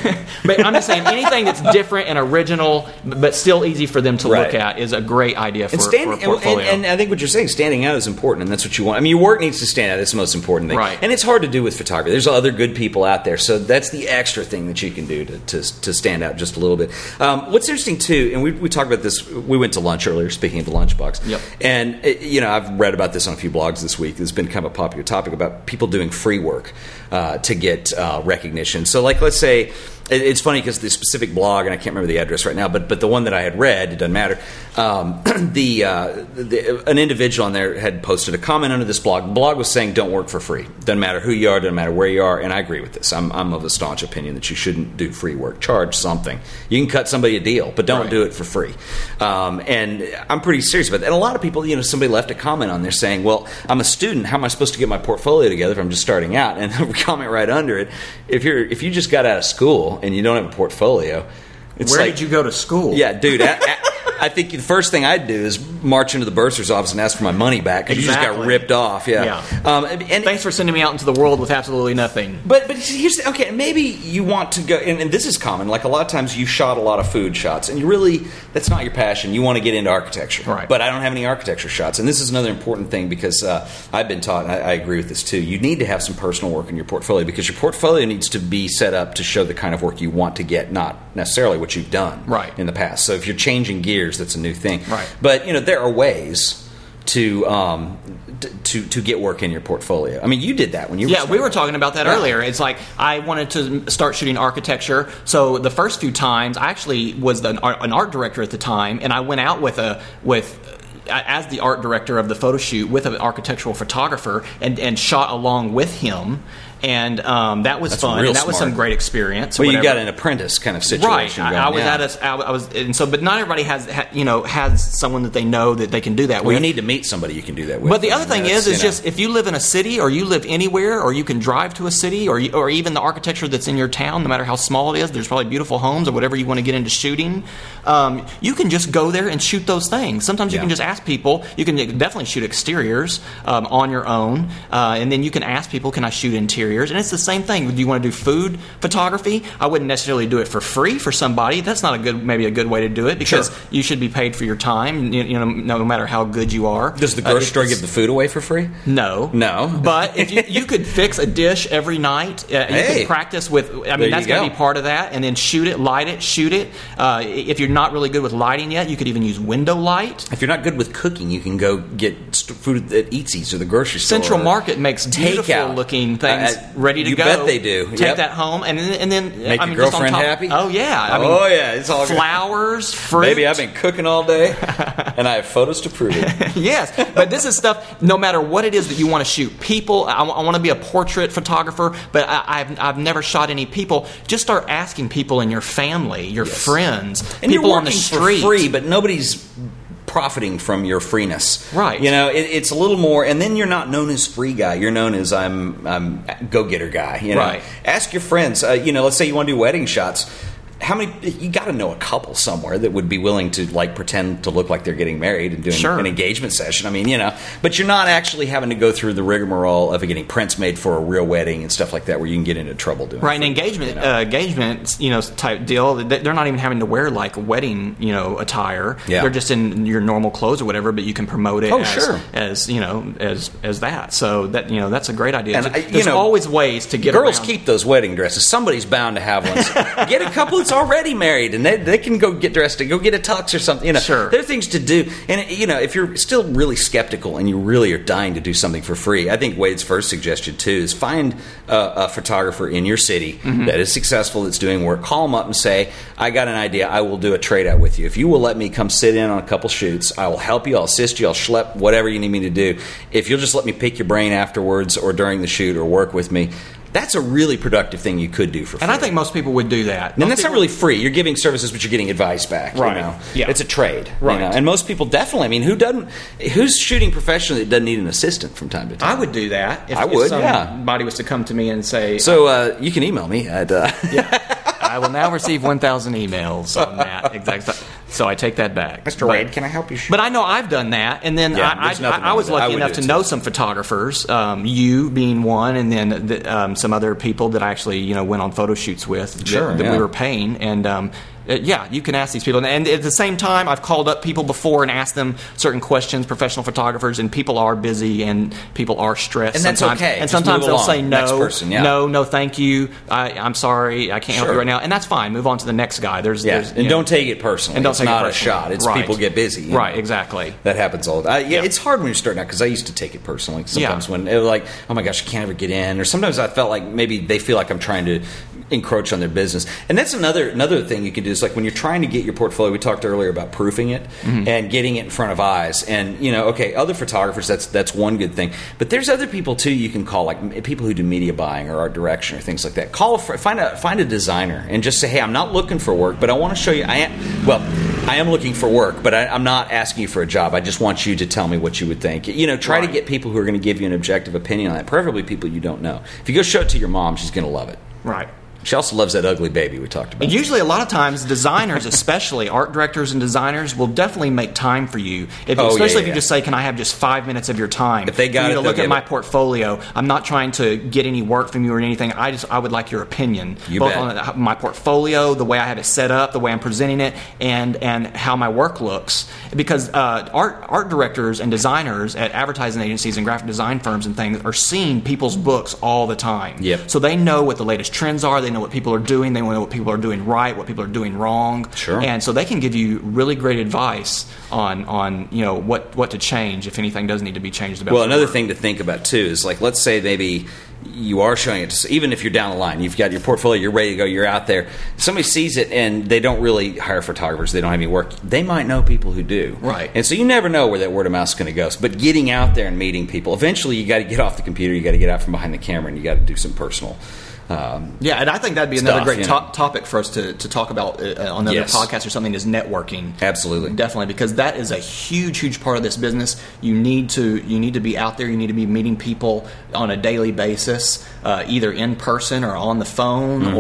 But I'm just saying, anything that's different and original, but still easy for them to look at, is a great idea for, and standing, for a portfolio. And, and I think what you're saying, standing out is important, and that's what you want. I mean, your work needs to stand out. That's the most important thing. Right. And it's hard to do with photography. There's other good people out there, so that's the extra thing that you can do to, to, to stand out just a little bit. Um, what's interesting too, and we, we talked about this. We went to lunch earlier. Speaking of the lunchbox, Yep. And uh, you know, I've read about this on a few blogs this week. It's been kind of a popular topic about people doing free work uh, to get uh, recognition. So, like, let's say it- it's funny because the specific blog, and I can't remember the address right now, but but the one that I had read, it doesn't matter. Um, the, uh, the an individual on there had posted a comment under this blog. The blog was saying, "Don't work for free. Doesn't matter who you are. Doesn't matter where you are." And I agree with this. I'm I'm of a staunch opinion that you shouldn't do free work. Charge something. You can cut somebody a deal, but don't Right. do it for free. Um, and I'm pretty serious about that. And a lot of people, you know, somebody left a comment on there saying, "Well, I'm a student. How am I supposed to get my portfolio together if I'm just starting out?" And comment right under it: If you're if you just got out of school and you don't have a portfolio, it's Where like, did you go to school? Yeah, dude. I, I, I think the first thing I'd do is march into the bursar's office and ask for my money back because you just got ripped off. Yeah. Yeah. Um, and, and- Thanks for sending me out into the world with absolutely nothing. but but here's the, okay. Maybe you want to go, and, and this is common. Like a lot of times, you shot a lot of food shots, and you really that's not your passion. You want to get into architecture, Right. But I don't have any architecture shots, and this is another important thing because uh, I've been taught, and I, I agree with this too. You need to have some personal work in your portfolio because your portfolio needs to be set up to show the kind of work you want to get, not necessarily what you've done Right. in the past. So if you're changing gears, that's a new thing, Right. But you know there are ways. To um to to get work in your portfolio. I mean, you did that when you were Yeah, we were talking about that Yeah. earlier. It's like I wanted to start shooting architecture. So the first few times, I actually was the, an art director at the time, and I went out with a with as the art director of the photo shoot with an architectural photographer and, and shot along with him. And um, that was That's fun. And that was smart. some great experience. Well, you got an apprentice kind of Right, situation. I, going, I was yeah. at a, I was, and so, but not everybody has, ha, you know, has someone that they know that they can do that Well, with. you need to meet somebody you can do that with. But the other thing is, is know. just if you live in a city or you live anywhere or you can drive to a city or, you, or even the architecture that's in your town, no matter how small it is, there's probably beautiful homes or whatever you want to get into shooting. Um, you can just go there and shoot those things. Sometimes you Yeah. can just ask people. You can definitely shoot exteriors um, on your own, uh, and then you can ask people, "Can I shoot interiors?" And it's the same thing. Do you want to do food photography? I wouldn't necessarily do it for free for somebody. That's not a good, maybe a good way to do it because Sure. you should be paid for your time. You, you know, no matter how good you are. Does the Uh, grocery store give the food away for free? no, No. But if you, you could fix a dish every night, uh, you Hey. could practice with. I mean, you that's going to be part of that, and then shoot it, light it, shoot it. Uh, if you're not really good with lighting yet, you could even use window light. If you're not good with cooking, you can go get st- food at Eatzi's or the grocery store. Central Market makes beautiful takeout. looking things Uh, ready to you go. bet they do. Take Yep. that home, and then and then Make I your mean, just on girlfriend top- happy? Oh yeah, I mean, oh yeah, it's all good. flowers, fruit. Baby, I've been cooking all day, and I have photos to prove it. yes, but this is stuff. No matter what it is that you want to shoot, people. I, want to be a portrait photographer, but I, I've I've never shot any people. Just start asking people in your family, your friends, And people you're on the street. for free, but nobody's profiting from your freeness. Right. You know, it, it's a little more, and then you're not known as free guy. You're known as I'm I'm go getter guy. You know, Right. ask your friends. Uh, you know, let's say you want to do wedding shots. How many you got to know a couple somewhere that would be willing to like pretend to look like they're getting married and doing Sure. an engagement session. I mean, you know, but you're not actually having to go through the rigmarole of getting prints made for a real wedding and stuff like that, where you can get into trouble doing. Right, an engagement, You know? uh, engagement, you know, type deal. they- They're not even having to wear like wedding, you know, attire. Yeah. They're just in your normal clothes or whatever, but you can promote it Oh, as, sure. as you know, as as that. So that you know, that's a great idea. And, I- you There's know, always ways to get Girls around. keep those wedding dresses. Somebody's bound to have one. get a couple already married, and they, they can go get dressed and go get a tux or something. You know, Sure. there are things to do. And you know, if you're still really skeptical and you really are dying to do something for free, I think Wade's first suggestion too is find a, a photographer in your city Mm-hmm. that is successful, that's doing work. Call them up and say, "I got an idea. I will do a trade out with you. If you will let me come sit in on a couple shoots, I will help you. I'll assist you. I'll schlep whatever you need me to do. If you'll just let me pick your brain afterwards or during the shoot or work with me." That's a really productive thing you could do for free. and I think most people would do that. And Most that's not really free. You're giving services, but you're getting advice back. Right. You know? Yeah. It's a trade. you Right. know? And most people definitely. I mean, who doesn't? Who's shooting professionally that doesn't need an assistant from time to time? I would do that. If, I would, if yeah. somebody was to come to me and say, So uh, you can email me at. Uh, I will now receive 1,000 emails on that exact. So I take that back. Mr. But- Wade, can I help you? shoot? But I know I've done that, and then Yeah, I, I, I, I was lucky enough to know too. some photographers. Um, you being one, and then the, um, some other people that I actually you know went on photo shoots with that, Sure, that yeah. we were paying, and um, uh, yeah, you can ask these people. And at the same time, I've called up people before and asked them certain questions, professional photographers, and people are busy and people are stressed. And that's sometimes. okay. And Just sometimes they'll along. say no, person, yeah. no, no, thank you. I, I'm sorry, I can't help you right now, and that's fine. Move on to the next guy. There's, yeah, there's, and you know- don't take it personally. and don't it's take it not a shot. It's Right. people get busy. you know? Right, exactly. That happens all the time. Yeah, Yeah. it's hard when you're starting out because I used to take it personally. Sometimes Yeah. when it was like, oh my gosh, I can't ever get in, or sometimes I felt like maybe they feel like I'm trying to encroach on their business. And that's another another thing you can do is like when you're trying to get your portfolio. We talked earlier about proofing it Mm-hmm. and getting it in front of eyes. And you know, okay, other photographers that's that's one good thing. But there's other people too you can call like people who do media buying or art direction or things like that. Call a fr- find a find a designer and just say, hey, I'm not looking for work, but I want to show you. I am well. I am looking for work, but I, I'm not asking you for a job. I just want you to tell me what you would think. You know, try to get people who are going to give you an objective opinion on that. Preferably people you don't know. If you go show it to your mom, she's going to love it. Right. She also loves that ugly baby we talked about. And usually, a lot of times, designers, especially art directors and designers, will definitely make time for you. If, Oh, yeah, especially if yeah. you just say, "Can I have just five minutes of your time?" If they got it, to look at my it. portfolio. I'm not trying to get any work from you or anything. I just I would like your opinion, You both bet. on my portfolio, the way I have it set up, the way I'm presenting it, and and how my work looks. Because uh, art art directors and designers at advertising agencies and graphic design firms and things are seeing people's books all the time. Yep. So they know what the latest trends are. They know what people are doing. They want to know what people are doing right, what people are doing wrong. Sure. And so they can give you really great advice on on you know what what to change if anything does need to be changed about. Well, another work. thing to think about too is like, let's say maybe you are showing it to, even if you're down the line, you've got your portfolio, you're ready to go, you're out there. Somebody sees it and they don't really hire photographers, they don't have any work. They might know people who do. Right. And so you never know where that word of mouth is going to go. But getting out there and meeting people, eventually you got to get off the computer, you got to get out from behind the camera, and you got to do some personal. Um, Yeah, and I think that'd be another great to- topic for us to, to talk about uh, on another Yes. podcast or something is networking. Absolutely. definitely, because that is a huge, huge part of this business. You need to you need to be out there. You need to be meeting people on a daily basis, uh, either in person or on the phone Mm-hmm,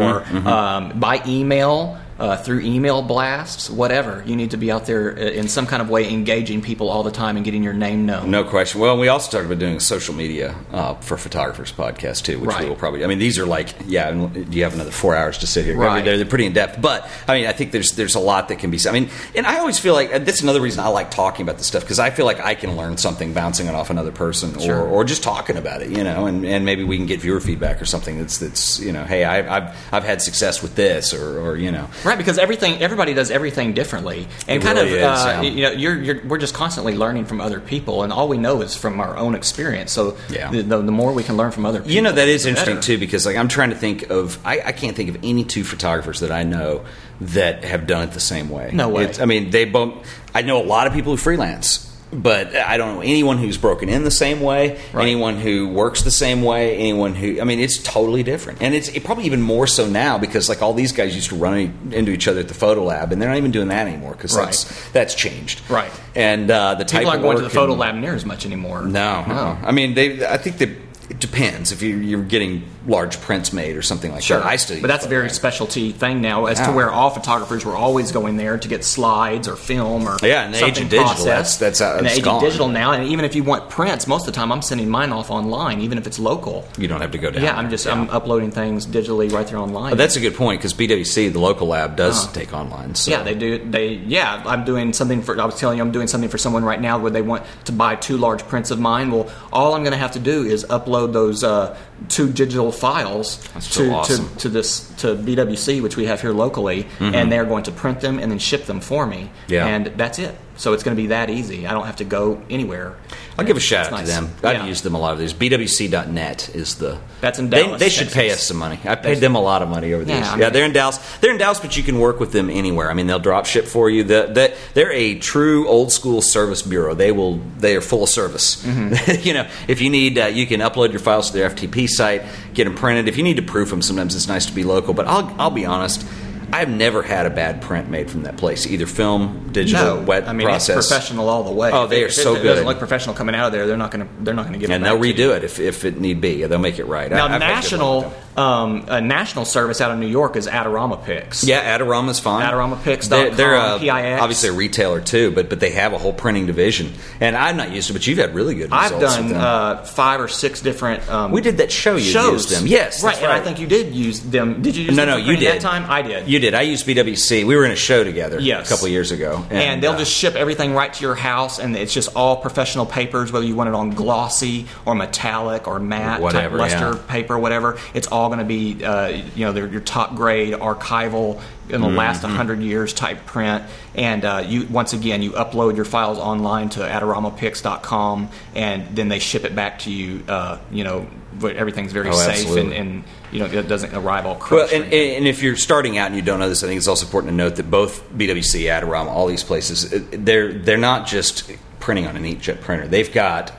or Um, by email. Uh, through email blasts, whatever you need to be out there uh, in some kind of way, engaging people all the time and getting your name known. No question. Well, we also talked about doing social media uh, for photographers podcast too, which we will probably. I mean, these are like, yeah, and you have another four hours to sit here. I mean, Right. they're, they're pretty in depth, but I mean, I think there's there's a lot that can be. said. I mean, and I always feel like that's another reason I like talking about this stuff because I feel like I can learn something bouncing it off another person Sure. or, or just talking about it, you know, and, and maybe we can get viewer feedback or something that's that's you know, hey, I, I've I've had success with this or or you know, Right, because everything, everybody does everything differently, and It kind really of, is, uh, yeah. you know, you're, you're, we're just constantly learning from other people, and all we know is from our own experience. So, Yeah. the, the, the more we can learn from other people, You know that is interesting better. too because like I'm trying to think of I, I can't think of any two photographers that I know that have done it the same way. No way. It's- I mean, they both. I know a lot of people who freelance, but I don't know anyone who's broken in the same way. Right. Anyone who works the same way. Anyone who I mean, it's totally different, and it's it probably even more so now because like all these guys used to run into each other at the photo lab, and they're not even doing that anymore because Right. that's that's changed. Right. And uh, the type People of aren't going to the photo and- lab near as much anymore. no, No. I mean, they. I think the it depends if you, you're getting large prints made or something like Sure, that. I still, but that's a very specialty thing now, as Yeah. to where all photographers were always going there to get slides or film or Yeah, in the age of digital, that's- that's how in the age gone. of digital now, and even if you want prints, most of the time I'm sending mine off online, even if it's local. You don't have to go down. Yeah, I'm just Yeah. I'm uploading things digitally right there online. But that's a good point because BWC, the local lab, does Uh-huh. take online. So. Yeah, they do. They yeah, I'm doing something for. I was telling you, I'm doing something for someone right now where they want to buy two large prints of mine. Well, all I'm going to have to do is upload those uh, two digital files so to, awesome. to to this to BWC, which we have here locally, and they're going to print them and then ship them for me. Mm-hmm. Yeah. and that's it. So it's going to be that easy. I don't have to go anywhere. I'll give a shout out nice. to them. I've Yeah. used them a lot of these. BWC.net is the. That's in They, Dallas, they should pay us some money. I paid them a lot of money over the Yeah, years. I Yeah, they're in Dallas. They're in Dallas, but you can work with them anywhere. I mean, they'll drop ship for you. The, the, they're a true old school service bureau. They will. They are full of service. Mm-hmm. you know, if you need, uh, you can upload your files to their FTP site, get them printed. If you need to proof them, sometimes it's nice to be local. But I'll, I'll be honest. I've never had a bad print made from that place, either film, digital, No, wet I mean process. it's professional all the way. Oh, they are If it- so if it doesn't look professional coming out of there. They're not going to. They're not going to give. and it they'll back to you. redo it if, if it need be. They'll make it right. Now, I- I've had good luck with national. Um, a national service out of New York is AdoramaPix. Yeah, Adorama's fine. AdoramaPix.com, They're, they're uh, PIX. obviously a retailer too, but but they have a whole printing division. And I'm not used to, it, but you've had really good results. I've done uh, five or six different. Um, we did that show. You shows used them, yes, right, that's And I think you did use them. Did you use no, them no, you did. that time? I did. You did. I used BWC. We were in a show together. Yes. a couple years ago, and, they'll uh, just ship everything right to your house, and it's just all professional papers, whether you want it on glossy or metallic or matte, Whatever, luster yeah. paper, whatever. It's all going to be, uh, you know, they're your top grade archival in the last Mm-hmm. 100 years type print. And uh, you once again, you upload your files online to AdoramaPix.com, and then they ship it back to you. Uh, you know, but everything's very Oh, safe, and, and you know, it doesn't arrive all Well, crushed. or and, and if you're starting out and you don't know this, I think it's also important to note that both BWC, Adorama, all these places, uh, they're they're not just printing on an inkjet printer. They've got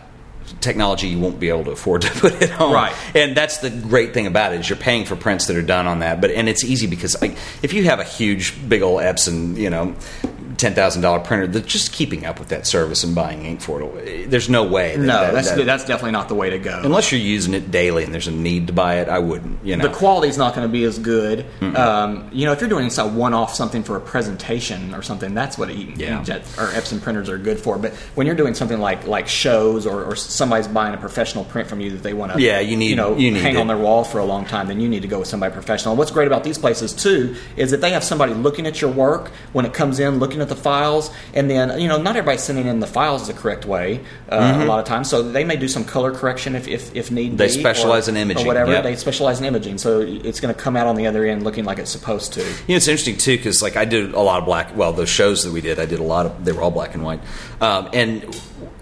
technology you won't be able to afford to put it on. Right. And that's the great thing about it is you're paying for prints that are done on that. But and it's easy because like if you have a huge big old Epson, you know, ten thousand dollar printer, that just keeping up with that service and buying ink for it, there's no way. That, no, that- that's that- that's definitely not the way to go. unless you're using it daily and there's a need to buy it. I wouldn't. You know. the quality's not going to be as good. Um, you know, if you're doing some one-off something for a presentation or something, that's what e- Yeah. inkjet or Epson printers are good for. But when you're doing something like like shows or, or somebody's buying a professional print from you that they want to, Yeah, you need- you know you need hang it. on their wall for a long time, then you need to go with somebody professional. What's great about these places too is that they have somebody looking at your work when it comes in, looking at the files, and then you know not everybody's sending in the files the correct way uh, a lot of times, so they may do some color correction if if, if need Mm-hmm. They be. specialize or- in imaging, or whatever. yep. They specialize in imaging, so it's going to come out on the other end looking like it's supposed to. You know, it's interesting too because like I did a lot of black. Well, the shows that we did, I did a lot of. They were all black and white, um, and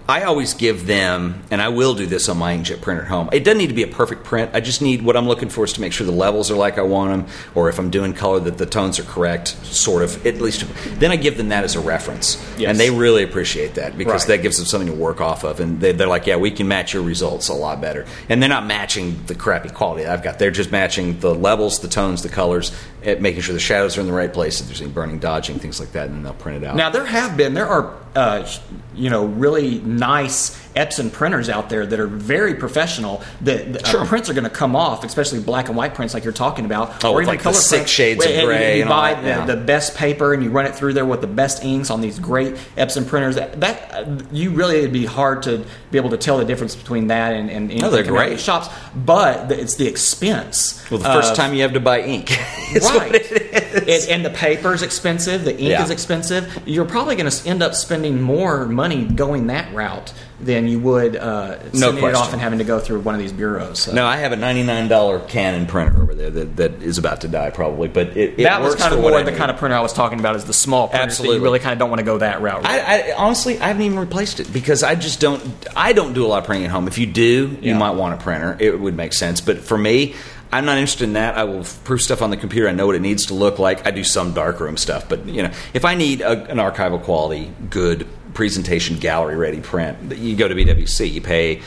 I always give them, and I will do this on my inkjet printer at home. It doesn't need to be a perfect print. I just need what I'm looking for is to make sure the levels are like I want them, or if I'm doing color that the tones are correct, sort of at least. Then I give them that as a reference, Yes. and they really appreciate that because Right. that gives them something to work off of, and they, they're like, yeah, we can match your results a lot better. And they're not matching the crappy quality that I've got. They're just matching the levels, the tones, the colors, making sure the shadows are in the right place. If there's any burning, dodging, things like that, and then they'll print it out. Now there have been there are uh, you know really nice Epson printers out there that are very professional. That the, uh, Sure. prints are going to come off, especially black and white prints like you're talking about, Oh, with like the six shades of gray You, and all buy the, yeah. the best paper and you run it through there with the best inks on these great Epson printers. That, that uh, you really it'd be hard to be able to tell the difference between that and, and No, they're out of great. shops. But the, it's the expense. well, the first of- time you have to buy ink, right. what it and the paper is expensive. The ink Yeah. is expensive. You're probably going to end up spending more money going that route than you would uh, sending it off and having to go through one of these bureaus. So. No, I have a ninety-nine dollar Canon printer over there that, that is about to die probably, but it, it that was kind of more the need. kind of printer I was talking about is the small printers that Absolutely. you really kind of don't want to go that route. I, I honestly, I haven't even replaced it because I just don't. I don't do a lot of printing at home. If you do, you might want a printer. It would make sense. But for me, I'm not interested in that. I will proof stuff on the computer. I know what it needs to look like. I do some darkroom stuff, but you know, if I need a, an archival quality, good presentation, gallery ready print, you go to BWC. You pay.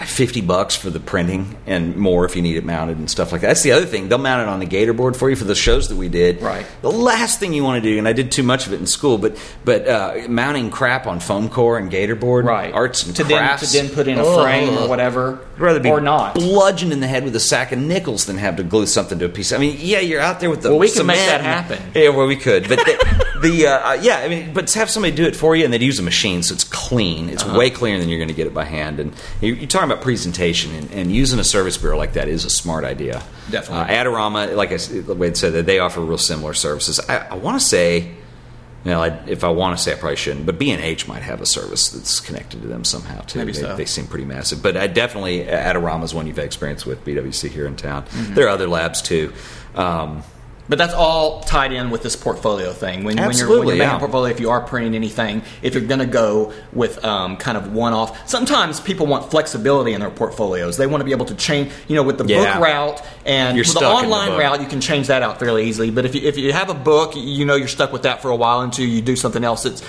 50 bucks for the printing and more if you need it mounted and stuff like that. That's the other thing. They'll mount it on the gator board for you for the shows that we did. Right. The last thing you want to do, and I did too much of it in school, but but uh, mounting crap on foam core and gator board, Right. arts and to then crafts. to then put in a Ugh. frame or whatever, I'd rather be or not. bludgeoned in the head with a sack of nickels than have to glue something to a piece. I mean, yeah, you're out there with the Well, we can make that and- happen. Yeah, well, we could, but the, the uh, uh, yeah, I mean, but to have somebody do it for you and they'd use a machine, so it's clean. It's Uh-huh. way cleaner than you're going to get it by hand. And you- you're talking about presentation, and, and using a service bureau like that is a smart idea. Definitely. uh, Adorama, like I Wade said, that they offer real similar services. I, I want to say. Know, I, if I want to say, I probably shouldn't. But B and H might have a service that's connected to them somehow too. Maybe they, so. they seem pretty massive. But I definitely Adorama is one you've had experience with. BWC here in town. Mm-hmm. There are other labs too. Um, But that's all tied in with this portfolio thing. When, when you're, when you're making a portfolio, if you are printing anything, if you're going to go with um, kind of one off, sometimes people want flexibility in their portfolios. They want to be able to change, you know, with the Yeah. book route and You're with the in the online route, you can change that out fairly easily. But if you, if you have a book, you know you're stuck with that for a while until you do something else that's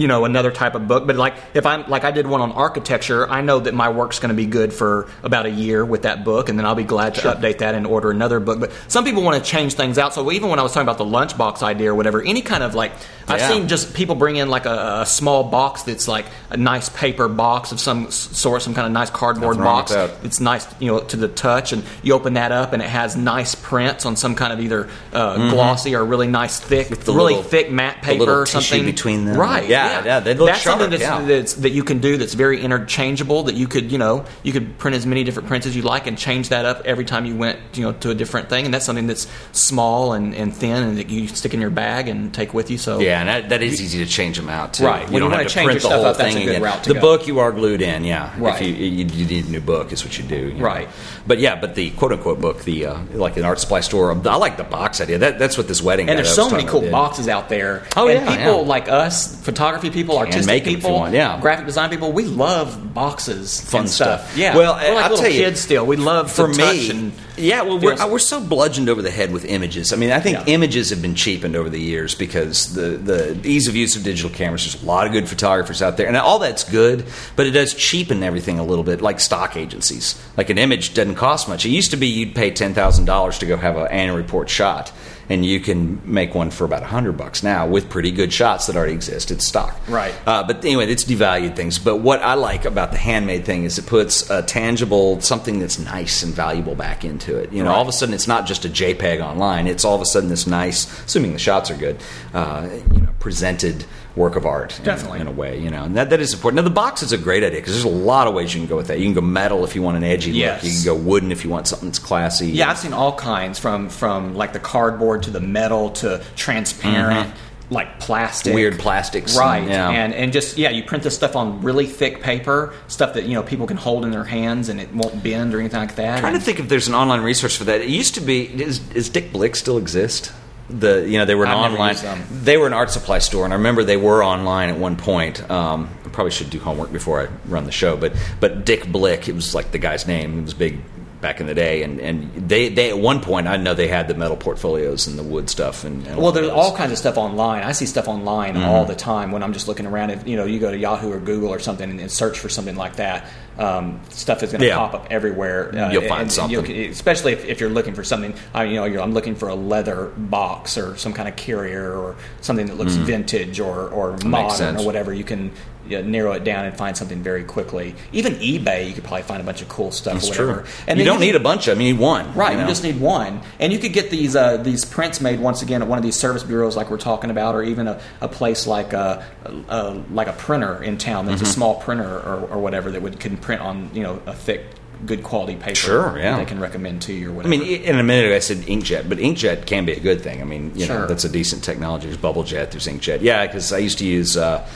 you know another type of book. But like if i'm like i did one on architecture i know that my work's going to be good for about a year with that book and then i'll be glad to update that and order another book. But some people want to change things out. So even when i was talking about the lunchbox idea or whatever any kind of like i've Yeah. seen just people bring in like a, a small box that's like a nice paper box of some sort some kind of nice cardboard box. it's nice you know to the touch and you open that up and it has nice prints on some kind of either uh, glossy or really nice thick Mm-hmm. really little- thick matte paper or something. between them. right. Yeah, yeah, they look that's something sharp, that's, yeah. that's that you can do that's very interchangeable that you could you know you could print as many different prints as you like and change that up every time you went you know to a different thing and that's something that's small and, and thin and that you stick in your bag and take with you so Yeah, and that, that is easy to change them out too. Right. You When don't you have to change print the whole up, that's a thing good again. route to the go. book you are glued in. Yeah. Right. If you, you, you need a new book, is what you do. you know. Right. But yeah, but the quote unquote book, the uh, like an art supply store. I like the box idea. That, that's what this wedding. and there's so many cool did. boxes out there. Oh, and yeah, people yeah. like us, photography people, artistic make 'em if you people, yeah. graphic design people, we love boxes, Fun and stuff. stuff. Yeah, Well, we're like I'll little tell you, kids still. We love for me, yeah, well, we're, we're so bludgeoned over the head with images. I mean, I think Yeah. images have been cheapened over the years because the, the ease of use of digital cameras. There's a lot of good photographers out there, and all that's good, but it does cheapen everything a little bit, like stock agencies. Like an image doesn't cost much. It used to be you'd pay ten thousand dollars to go have an annual report shot. And you can make one for about a hundred bucks now with pretty good shots that already exist. It's stock, Right. Uh, but anyway, it's devalued things. But what I like about the handmade thing is it puts a tangible something that's nice and valuable back into it. You know, Right. all of a sudden it's not just a JPEG online. It's all of a sudden this nice, assuming the shots are good, uh, you know, presented work of art. Definitely. in, a way. You know, and that that is important. Now the box is a great idea because there's a lot of ways you can go with that. You can go metal if you want an edgy Yes. look. You can go wooden if you want something that's classy. Yeah, I've seen all kinds from from like the cardboard to the metal to transparent, like plastic. Weird plastics and- right? yeah. And and just yeah, you print this stuff on really thick paper, stuff that you know people can hold in their hands and it won't bend or anything like that. trying to think if there's an online resource for that. It used to be. Is, is Dick Blick still exist? The you know they were an I've online. They were an art supply store, and I remember they were online at one point. Um, I probably should do homework before I run the show, but but Dick Blick, it was like the guy's name. It was big back in the day, and and they they at one point I know they had the metal portfolios and the wood stuff and, and Well, there's those. all kinds of stuff online. I see stuff online Mm-hmm. all the time when I'm just looking around. If you know, you go to Yahoo or Google or something and, and search for something like that, um, stuff is going to Yeah. pop up everywhere. Uh, You'll find and- something. you'll- especially if, if you're looking for something. I, you know, you're, I'm looking for a leather box or some kind of carrier or something that looks vintage or or modern Mm-hmm. or whatever. You can you know, narrow it down and find something very quickly. Even eBay, you could probably find a bunch of cool stuff. That's or whatever. true. And you don't can- need a bunch of them. You need one. Right, you you, just need one, and you could get these uh, these prints made once again at one of these service bureaus like we're talking about, or even a, a place like a, a like a printer in town that's Mm-hmm. a small printer or, or whatever that would can print on you know a thick, good quality paper. Sure, yeah. they can recommend to you or whatever. I mean, in a minute ago I said inkjet, but inkjet can be a good thing. I mean, you know, that's a decent technology. There's bubble jet, there's inkjet. Yeah, because I used to use, uh,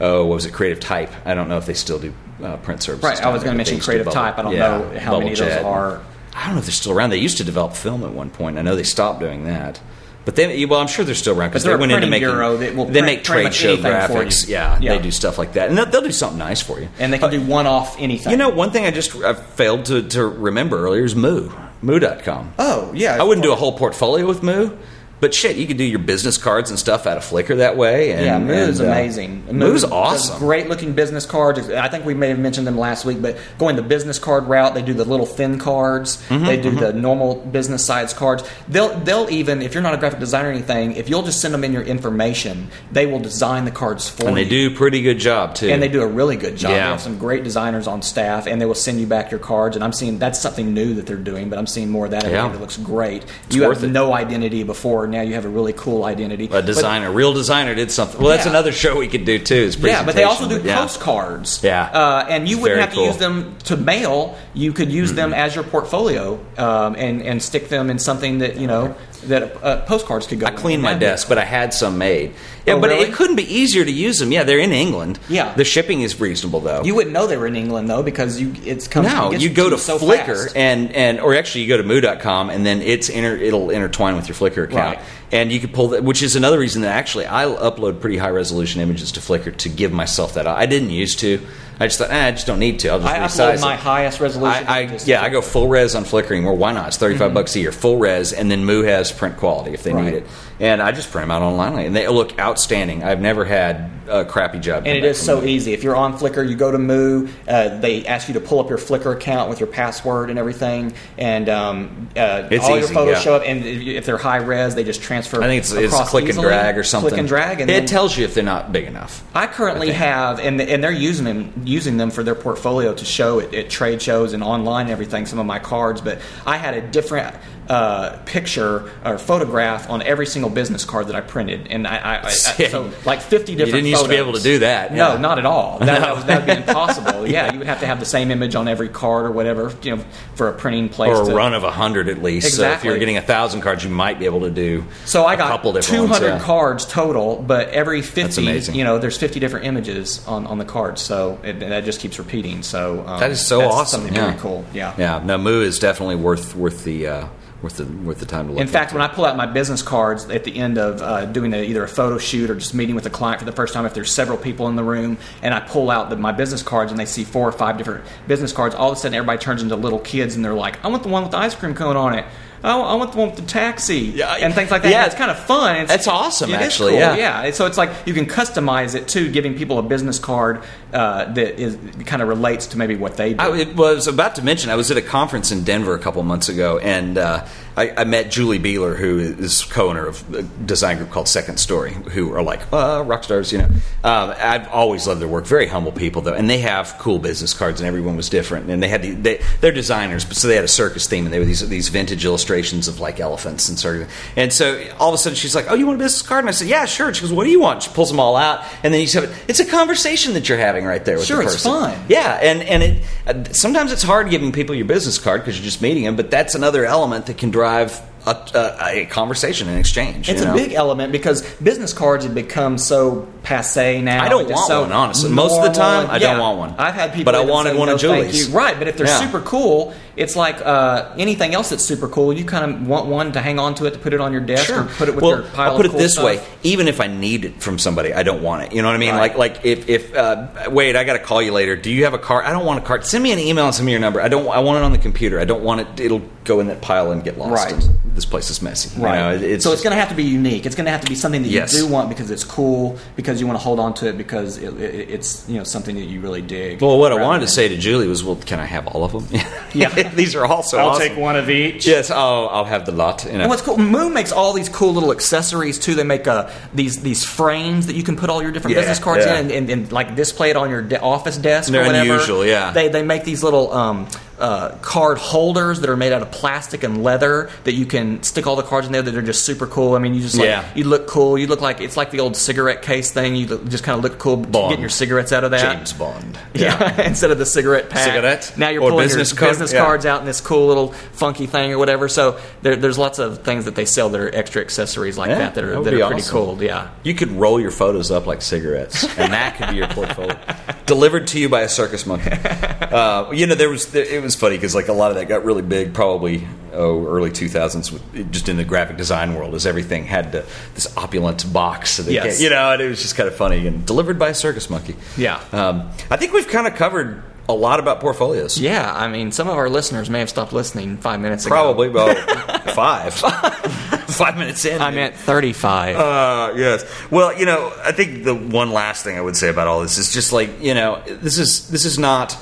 oh, what was it, Creative Type. I don't know if they still do uh, print services. right, I was going to mention to Creative bubble- Type. I don't yeah, know how many of those are. I don't know if they're still around. They used to develop film at one point. I know they stopped doing that. But they, well, I'm sure they're still around because they went into making. bureau that will they print make trade show graphics. Yeah, Yeah. they do stuff like that, and they'll, they'll do something nice for you. And they can do one off anything. You know, one thing I just I failed to, to remember earlier is Moo. Moo.com. Oh yeah, I wouldn't do a whole portfolio with Moo, But shit, you could do your business cards and stuff out of Flickr that way. And, yeah, Moo is and, uh, amazing. Moo's awesome. Great looking business cards. I think we may have mentioned them last week, but going the business card route, they do the little thin cards. Mm-hmm, they do the normal business size cards. They'll they'll even if you're not a graphic designer or anything, if you'll just send them in your information, they will design the cards for you. and they you. do pretty good job too. And they do a really good job. They have some great designers on staff, and they will send you back your cards. And I'm seeing that's something new that they're doing, but I'm seeing more of that. Yeah. Yeah. It looks great. It's you have it. no identity before. Now you have a really cool identity. a But- designer, real designer, did something. Well, that's Yeah. another show we could do too. Is yeah, but they also do yeah. postcards. Yeah. uh, and you wouldn't Very have to cool. use them to mail. You could use them as your portfolio um, and and stick them in something that you know that uh, postcards could go. I cleaned my desk, but I had some made. Yeah, Oh, but really? it couldn't be easier to use them. Yeah, they're in England. Yeah. the shipping is reasonable though. You wouldn't know they were in England though because you it's comes. no, you go to so Flickr fast. and and or actually you go to moo.com and then it's inter, it'll intertwine with your Flickr account. Right. And you can pull that, which is another reason that actually I upload pretty high resolution images to Flickr to give myself that. I didn't used to. I just thought, eh, I just don't need to. I'll just I resize upload my it. highest resolution. I, I yeah, I go full res on Flickr anymore. Why not? It's 35 bucks a year, full res, and then Moo has print quality if they Mm-hmm. Right. need it. And I just print them out online, and they look outstanding. I've never had a crappy job. And it is so easy. If you're on Flickr, you go to Moo. Uh, they ask you to pull up your Flickr account with your password and everything, and um, uh, all your photos yeah. show up. And if if they're high res, they just transfer. I think it's, it's across click and drag or something. Click and drag, and it then- tells you if they're not big enough. I currently I have, and and they're using them using them for their portfolio to show at, at trade shows and online and everything. Some of my cards, but I had a different uh, picture or photograph on every single business card that I printed, and I, I, I so like fifty different. You didn't used to be able to do that, No, yeah. not at all. That, that would be impossible. yeah, you would have to have the same image on every card or whatever, you know, for a printing place. Or a to- run of 100 at least. So if you're getting a 1,000 cards, you might be able to do So I got 200 yeah. cards total, but every 50, you know, there's 50 different images on, on the cards. So it, and that just keeps repeating. So um, That is so that's awesome. Something yeah. very cool. Yeah. Yeah. No, Moo is definitely worth worth the uh, worth the worth the time to look. In fact, when I pull out my business cards at the end of uh, doing a, either a photo shoot or just meeting with a client for the first time, if there's several people in the room, and I pull out the, my business cards and they see four or five different business cards, all of a sudden everybody turns into little kids and they're like, "I want the one with the ice cream cone on it." I I want the one with the taxi Yeah, and things like that. yeah. it's kind of fun. It's, That's awesome, it is actually, cool, yeah. yeah. So it's like you can customize it too, giving people a business card uh, that is kind of relates to maybe what they do. I it was about to mention I was at a conference in Denver a couple months ago, and uh, I, I met Julie Beeler, who is co-owner of a design group called Second Story, who are like uh, rock stars. You know, um, I've always loved their work. Very humble people, though, and they have cool business cards, and everyone was different. And they had the, they, they're designers, but so they had a circus theme, and they were these these vintage illustrations of like elephants and sort of. And so all of a sudden she's like, "Oh, you want a business card?" And I said, "Yeah, sure." She goes, "What do you want?" She pulls them all out, and then you said, "It's a conversation that you're having right there with Sure, the it's person." fun. Yeah, and and it sometimes it's hard giving people your business card because you're just meeting them, but that's another element that can drive a, a, a conversation and exchange. It's you a big element because business cards have become so passe now. I don't want so one, honestly. Most of the time, I don't want one. I've had people, But I wanted say, one no, of Julie's. Right, but if they're Yeah. super cool, it's like uh, anything else that's super cool. You kind of want one to hang on to it to put it on your desk or put it with well, your pile I'll put it cool this stuff. way: even if I need it from somebody, I don't want it. You know what I mean? Right. Like, like if if uh, wait, I got to call you later. Do you have a card? I don't want a card. Send me an email and send me your number. I don't. I want it on the computer. I don't want it. It'll go in that pile and get lost. Right. And this place is messy. You Right. know, it- it's so it's going to have to be unique. It's going to have to be something that Yes. you do want because it's cool, because you want to hold on to it because it, it, it's you know something that you really dig. Well, what I rather wanted to say to Julie was, "Well, can I have all of them?" Yeah. these are all so I'll awesome. take one of each. Yes, I'll, I'll have the lot. You know. And what's cool, Moo makes all these cool little accessories too. They make uh, these these frames that you can put all your different Yeah, business cards yeah. in and, and, and like display it on your de- office desk They're or whatever. unusual, yeah. They they make these little um, uh, card holders that are made out of plastic and leather that you can stick all the cards in there that are just super cool. I mean, you just like Yeah. you look cool. You look like it's like the old cigarette case thing. You look, just kind of look cool Bond. getting your cigarettes out of that. James Bond. Yeah, instead of the cigarette pack. Cigarette? Now you're Or pulling business your card? business Yeah. cards out in this cool little funky thing or whatever. So there, there's lots of things that they sell that are extra accessories like Yeah, that that that are, would that are pretty awesome. cool. Yeah. You could roll your photos up like cigarettes, and that could be your portfolio. Delivered to you by a circus monkey. Uh, you know, there was there, it was funny because like a lot of that got really big, probably oh early two thousands, just in the graphic design world, as everything had to, this opulent box. That Yes. came- you know, and it was just kind of funny and delivered by a circus monkey. Yeah. um, I think we've kind of covered a lot about portfolios. Yeah. I mean, some of our listeners may have stopped listening five minutes ago. Probably about five. five minutes in. I meant 35. Uh, yes. Well, you know, I think the one last thing I would say about all this is just like you know, this is this is not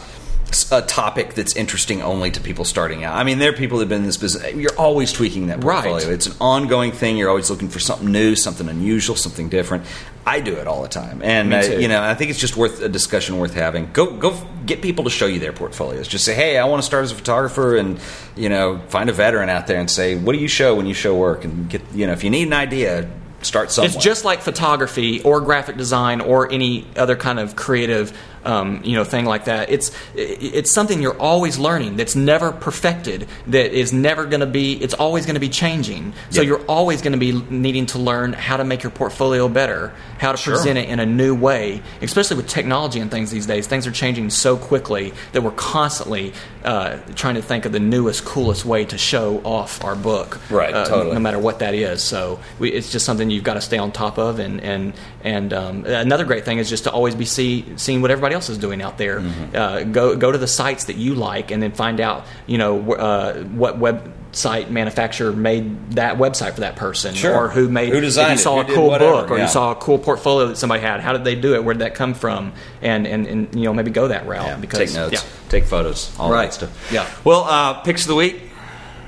a topic that's interesting only to people starting out. I mean, there are people that've been in this business. You're always tweaking that portfolio. Right. It's an ongoing thing. You're always looking for something new, something unusual, something different. I do it all the time, and uh, you know, I think it's just worth a discussion worth having. Go, go, get people to show you their portfolios. Just say, hey, I want to start as a photographer, and you know, find a veteran out there and say, what do you show when you show work, and get, you know, if you need an idea, start somewhere. It's just like photography or graphic design or any other kind of creative, um, you know, thing like that. It's it's something you're always learning. That's never perfected. That is never going to be. It's always going to be changing. So Yep. you're always going to be needing to learn how to make your portfolio better, how to Sure. present it in a new way. Especially with technology and things these days, things are changing so quickly that we're constantly uh, trying to think of the newest, coolest way to show off our book. Right, uh, totally. No matter what that is. So we, it's just something you've got to stay on top of. And and and um, another great thing is just to always be see, seeing what everybody else is doing out there. Mm-hmm. Uh, go go to the sites that you like, and then find out you know uh, what website manufacturer made that website for that person, Sure. or who made Who designed if you saw who a cool book, or yeah. you saw a cool portfolio that somebody had. How did they do it? Where did that come from? And and, and you know maybe go that route Yeah, because take notes, yeah. take photos, all Right. that stuff. Yeah. Well, uh, picks of the week.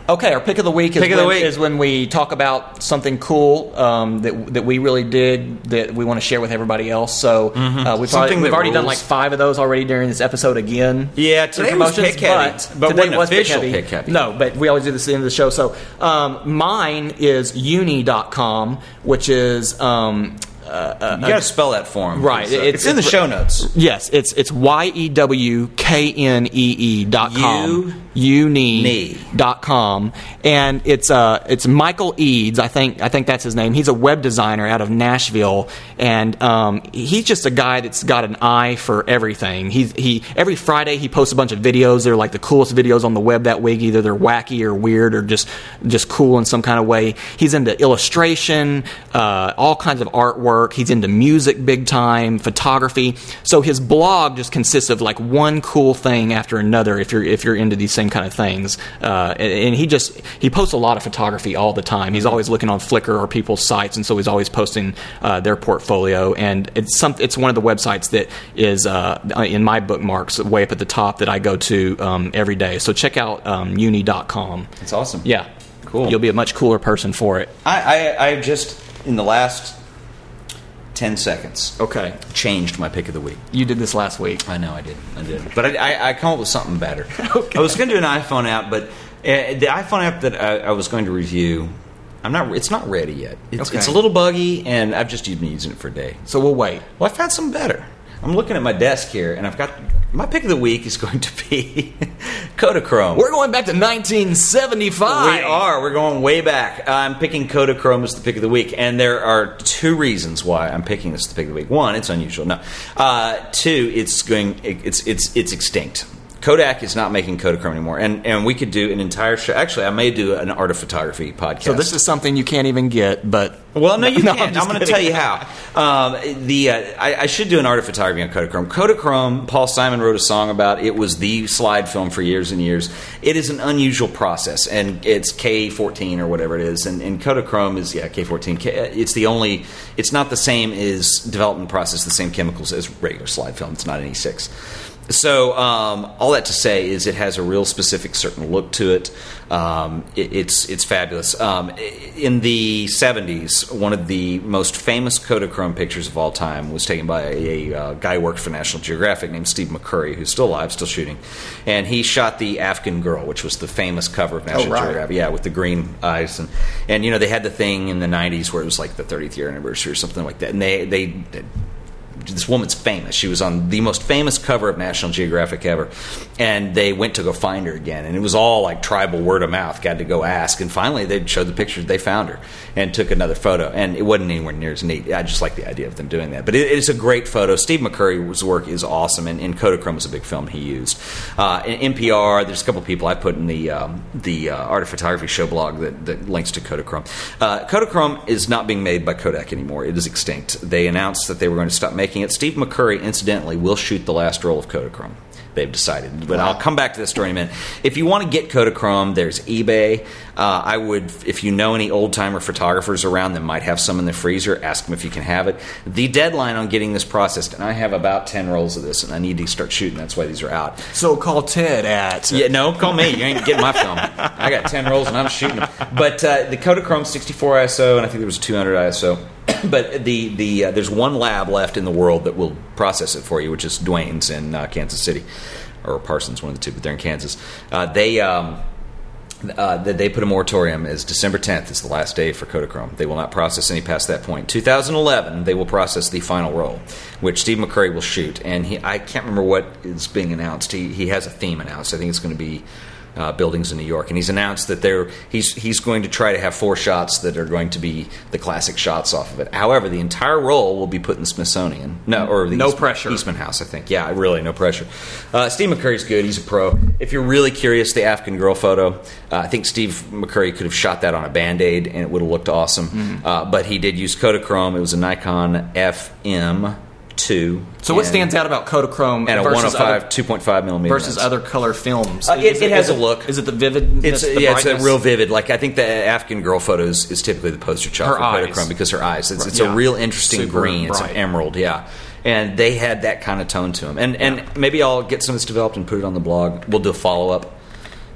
Okay, our pick of the week is, Pick when, week. is when we talk about something cool um, that that we really did that we want to share with everybody else. So uh, we've, Mm-hmm. Already, we've already done like five of those already during this episode again. Yeah, today was pick heavy, but, but today was pick official heavy. pick heavy. No, but we always do this at the end of the show. So um, mine is yewknee.com, which is um, you got to spell that for him. Right, It's, uh, it's- it's in the show notes. Yes, it's it's y e w k n e e dot com. You- dot com, and it's uh it's Michael Eads. I think I think that's his name. He's a web designer out of Nashville, and um, he's just a guy that's got an eye for everything. He's he every Friday he posts a bunch of videos. They're like the coolest videos on the web that week. Either they're wacky or weird or just just cool in some kind of way. He's into illustration, uh, all kinds of artwork. He's into music big time, photography. So his blog just consists of like one cool thing after another. If you're if you're into these same kind of things, uh, and, and he just he posts a lot of photography all the time. He's always looking on Flickr or people's sites, and so he's always posting uh, their portfolio. And it's some it's one of the websites that is uh, in my bookmarks way up at the top that I go to um, every day. So check out um, yewknee.com. It's awesome. Yeah, Cool. You'll be a much cooler person for it. I, I, I just in the last ten seconds Okay, changed my pick of the week. you did this last week. I know I did. I did. But I, I, I come up with something better. I was going to do an iPhone app, but uh, the iPhone app that I, I was going to review, I'm not. It's not ready yet. It's, Okay. it's a little buggy, and I've just been using it for a day. So we'll wait. Well, I found something better. I'm looking at my desk here, and I've got my pick of the week is going to be Kodachrome. We're going back to 1975. We are. We're going way back. I'm picking Kodachrome as the pick of the week, and there are two reasons why I'm picking this as the pick of the week. One, it's unusual. No. Uh, two, it's going. It's it's it's extinct. Kodak is not making Kodachrome anymore, and and we could do an entire show. Actually, I may do an art of photography podcast. So this is something you can't even get, but Well, no, you No, I'm can't. I'm, just going to tell you how. Um, the uh, I, I should do an art of photography on Kodachrome. Kodachrome, Paul Simon wrote a song about. It was the slide film for years and years. It is an unusual process, and it's K14 or whatever it is, and, and Kodachrome is yeah K14. K, it's the only. It's not the same as development process, the same chemicals as regular slide film. It's not an E6. So um, all that to say is it has a real specific certain look to it. Um, it it's it's fabulous. Um, in the '70s, one of the most famous Kodachrome pictures of all time was taken by a, uh, guy who worked for National Geographic named Steve McCurry, who's still alive, still shooting, and he shot the Afghan Girl, which was the famous cover of National right. Geographic. Yeah, with the green eyes and and you know they had the thing in the '90s where it was like the 30th year anniversary or something like that, and they they this woman's famous. She was on the most famous cover of National Geographic ever. And they went to go find her again. And it was all like tribal word of mouth, got to go ask. And finally, they showed the pictures, they found her and took another photo. And it wasn't anywhere near as neat. I just like the idea of them doing that. But it, it's a great photo. Steve McCurry's work is awesome. And, and Kodachrome was a big film he used. Uh, in NPR, there's a couple people I put in the, um, the uh, Art of Photography show blog that, that links to Kodachrome. Uh, Kodachrome is not being made by Kodak anymore. It is extinct. They announced that they were going to stop making it. Steve McCurry, incidentally, will shoot the last roll of Kodachrome. they've decided. But I'll come back to this story in a minute. If you want to get Kodachrome, there's eBay. Uh, I would, if you know any old timer photographers around that might have some in the freezer, ask them if you can have it. The deadline on getting this processed, and I have about 10 rolls of this, and I need to start shooting. That's why these are out. So call Ted at. Yeah, no, call me. You ain't getting my film. I got 10 rolls and I'm shooting them. But uh, the Kodachrome 64 ISO, and I think there was a 200 ISO. but the, the uh, there's one lab left in the world that will process it for you, which is Dwayne's in uh, Kansas City. Or Parsons, one of the two, but they're in Kansas. Uh, they. Um, uh, they put a moratorium is December 10th is the last day for Kodachrome. They will not process any past that point. 2011, they will process the final roll, which Steve McCurry will shoot. And he, I can't remember what is being announced. He, he has a theme announced. I think it's going to be uh, buildings in New York, and he's announced that there he's he's going to try to have four shots that are going to be the classic shots off of it. However, the entire roll will be put in the Smithsonian. No, or the No pressure. Eastman House, I think. Yeah, really, no pressure. Uh, Steve McCurry's good. He's a pro. If you're really curious, the Afghan girl photo, uh, I think Steve McCurry could have shot that on a band aid and it would have looked awesome. Mm-hmm. Uh, but he did use Kodachrome. It was a Nikon FM2. So what stands out about Kodachrome And a versus 105, other, 2.5 millimeter versus lens. other color films? Uh, it- Is it has a look. Is it the vivid? It's the yeah, it's a real vivid. Like I think the Afghan girl photos is, typically the poster child Her for eyes. Kodachrome because her eyes. It's, it's Yeah. a real interesting Super green. It's an emerald, yeah. And they had that kind of tone to them. And and maybe I'll get some of this developed and put it on the blog. We'll do a follow up.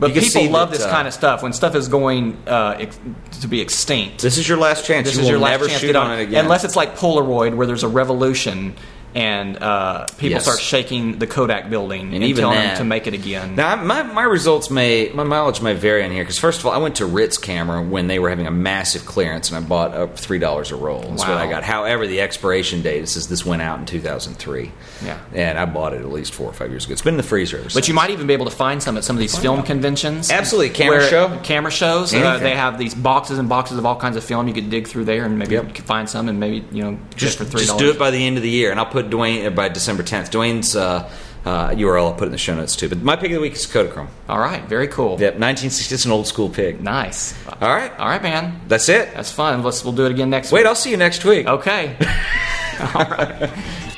But You people love that, this uh, kind of stuff when stuff is going uh, ex- to be extinct. This is your last chance. This you is your last never chance to shoot get on it again. Unless it's like Polaroid, where there's a revolution and uh, people Yes. start shaking the Kodak building and, And even telling that- them to make it again. Now, my, my results may, my mileage may vary on here because, first of all, I went to Ritz Camera when they were having a massive clearance and I bought up $3 a roll. That's what I got. However, the expiration date says this went out in 2003. Yeah. And I bought it at least four or five years ago. It's been in the freezer But you might even be able to find some at some of these film conventions. Absolutely. Camera show? Camera shows. Uh, they have these boxes and boxes of all kinds of film. You could dig through there and maybe Yep. find some and maybe you know just, just for three just do it by the end of the year, and I'll put Dwayne uh, by December 10th. Dwayne's uh, uh, URL I'll put in the show notes too. But my pick of the week is Kodachrome. All right, very cool. Yep, 1960. It's an old school pig. Nice. All right, All right, man. that's it. That's fun. Let's we'll do it again next week. Wait, week. I'll see you next week. Okay. All right.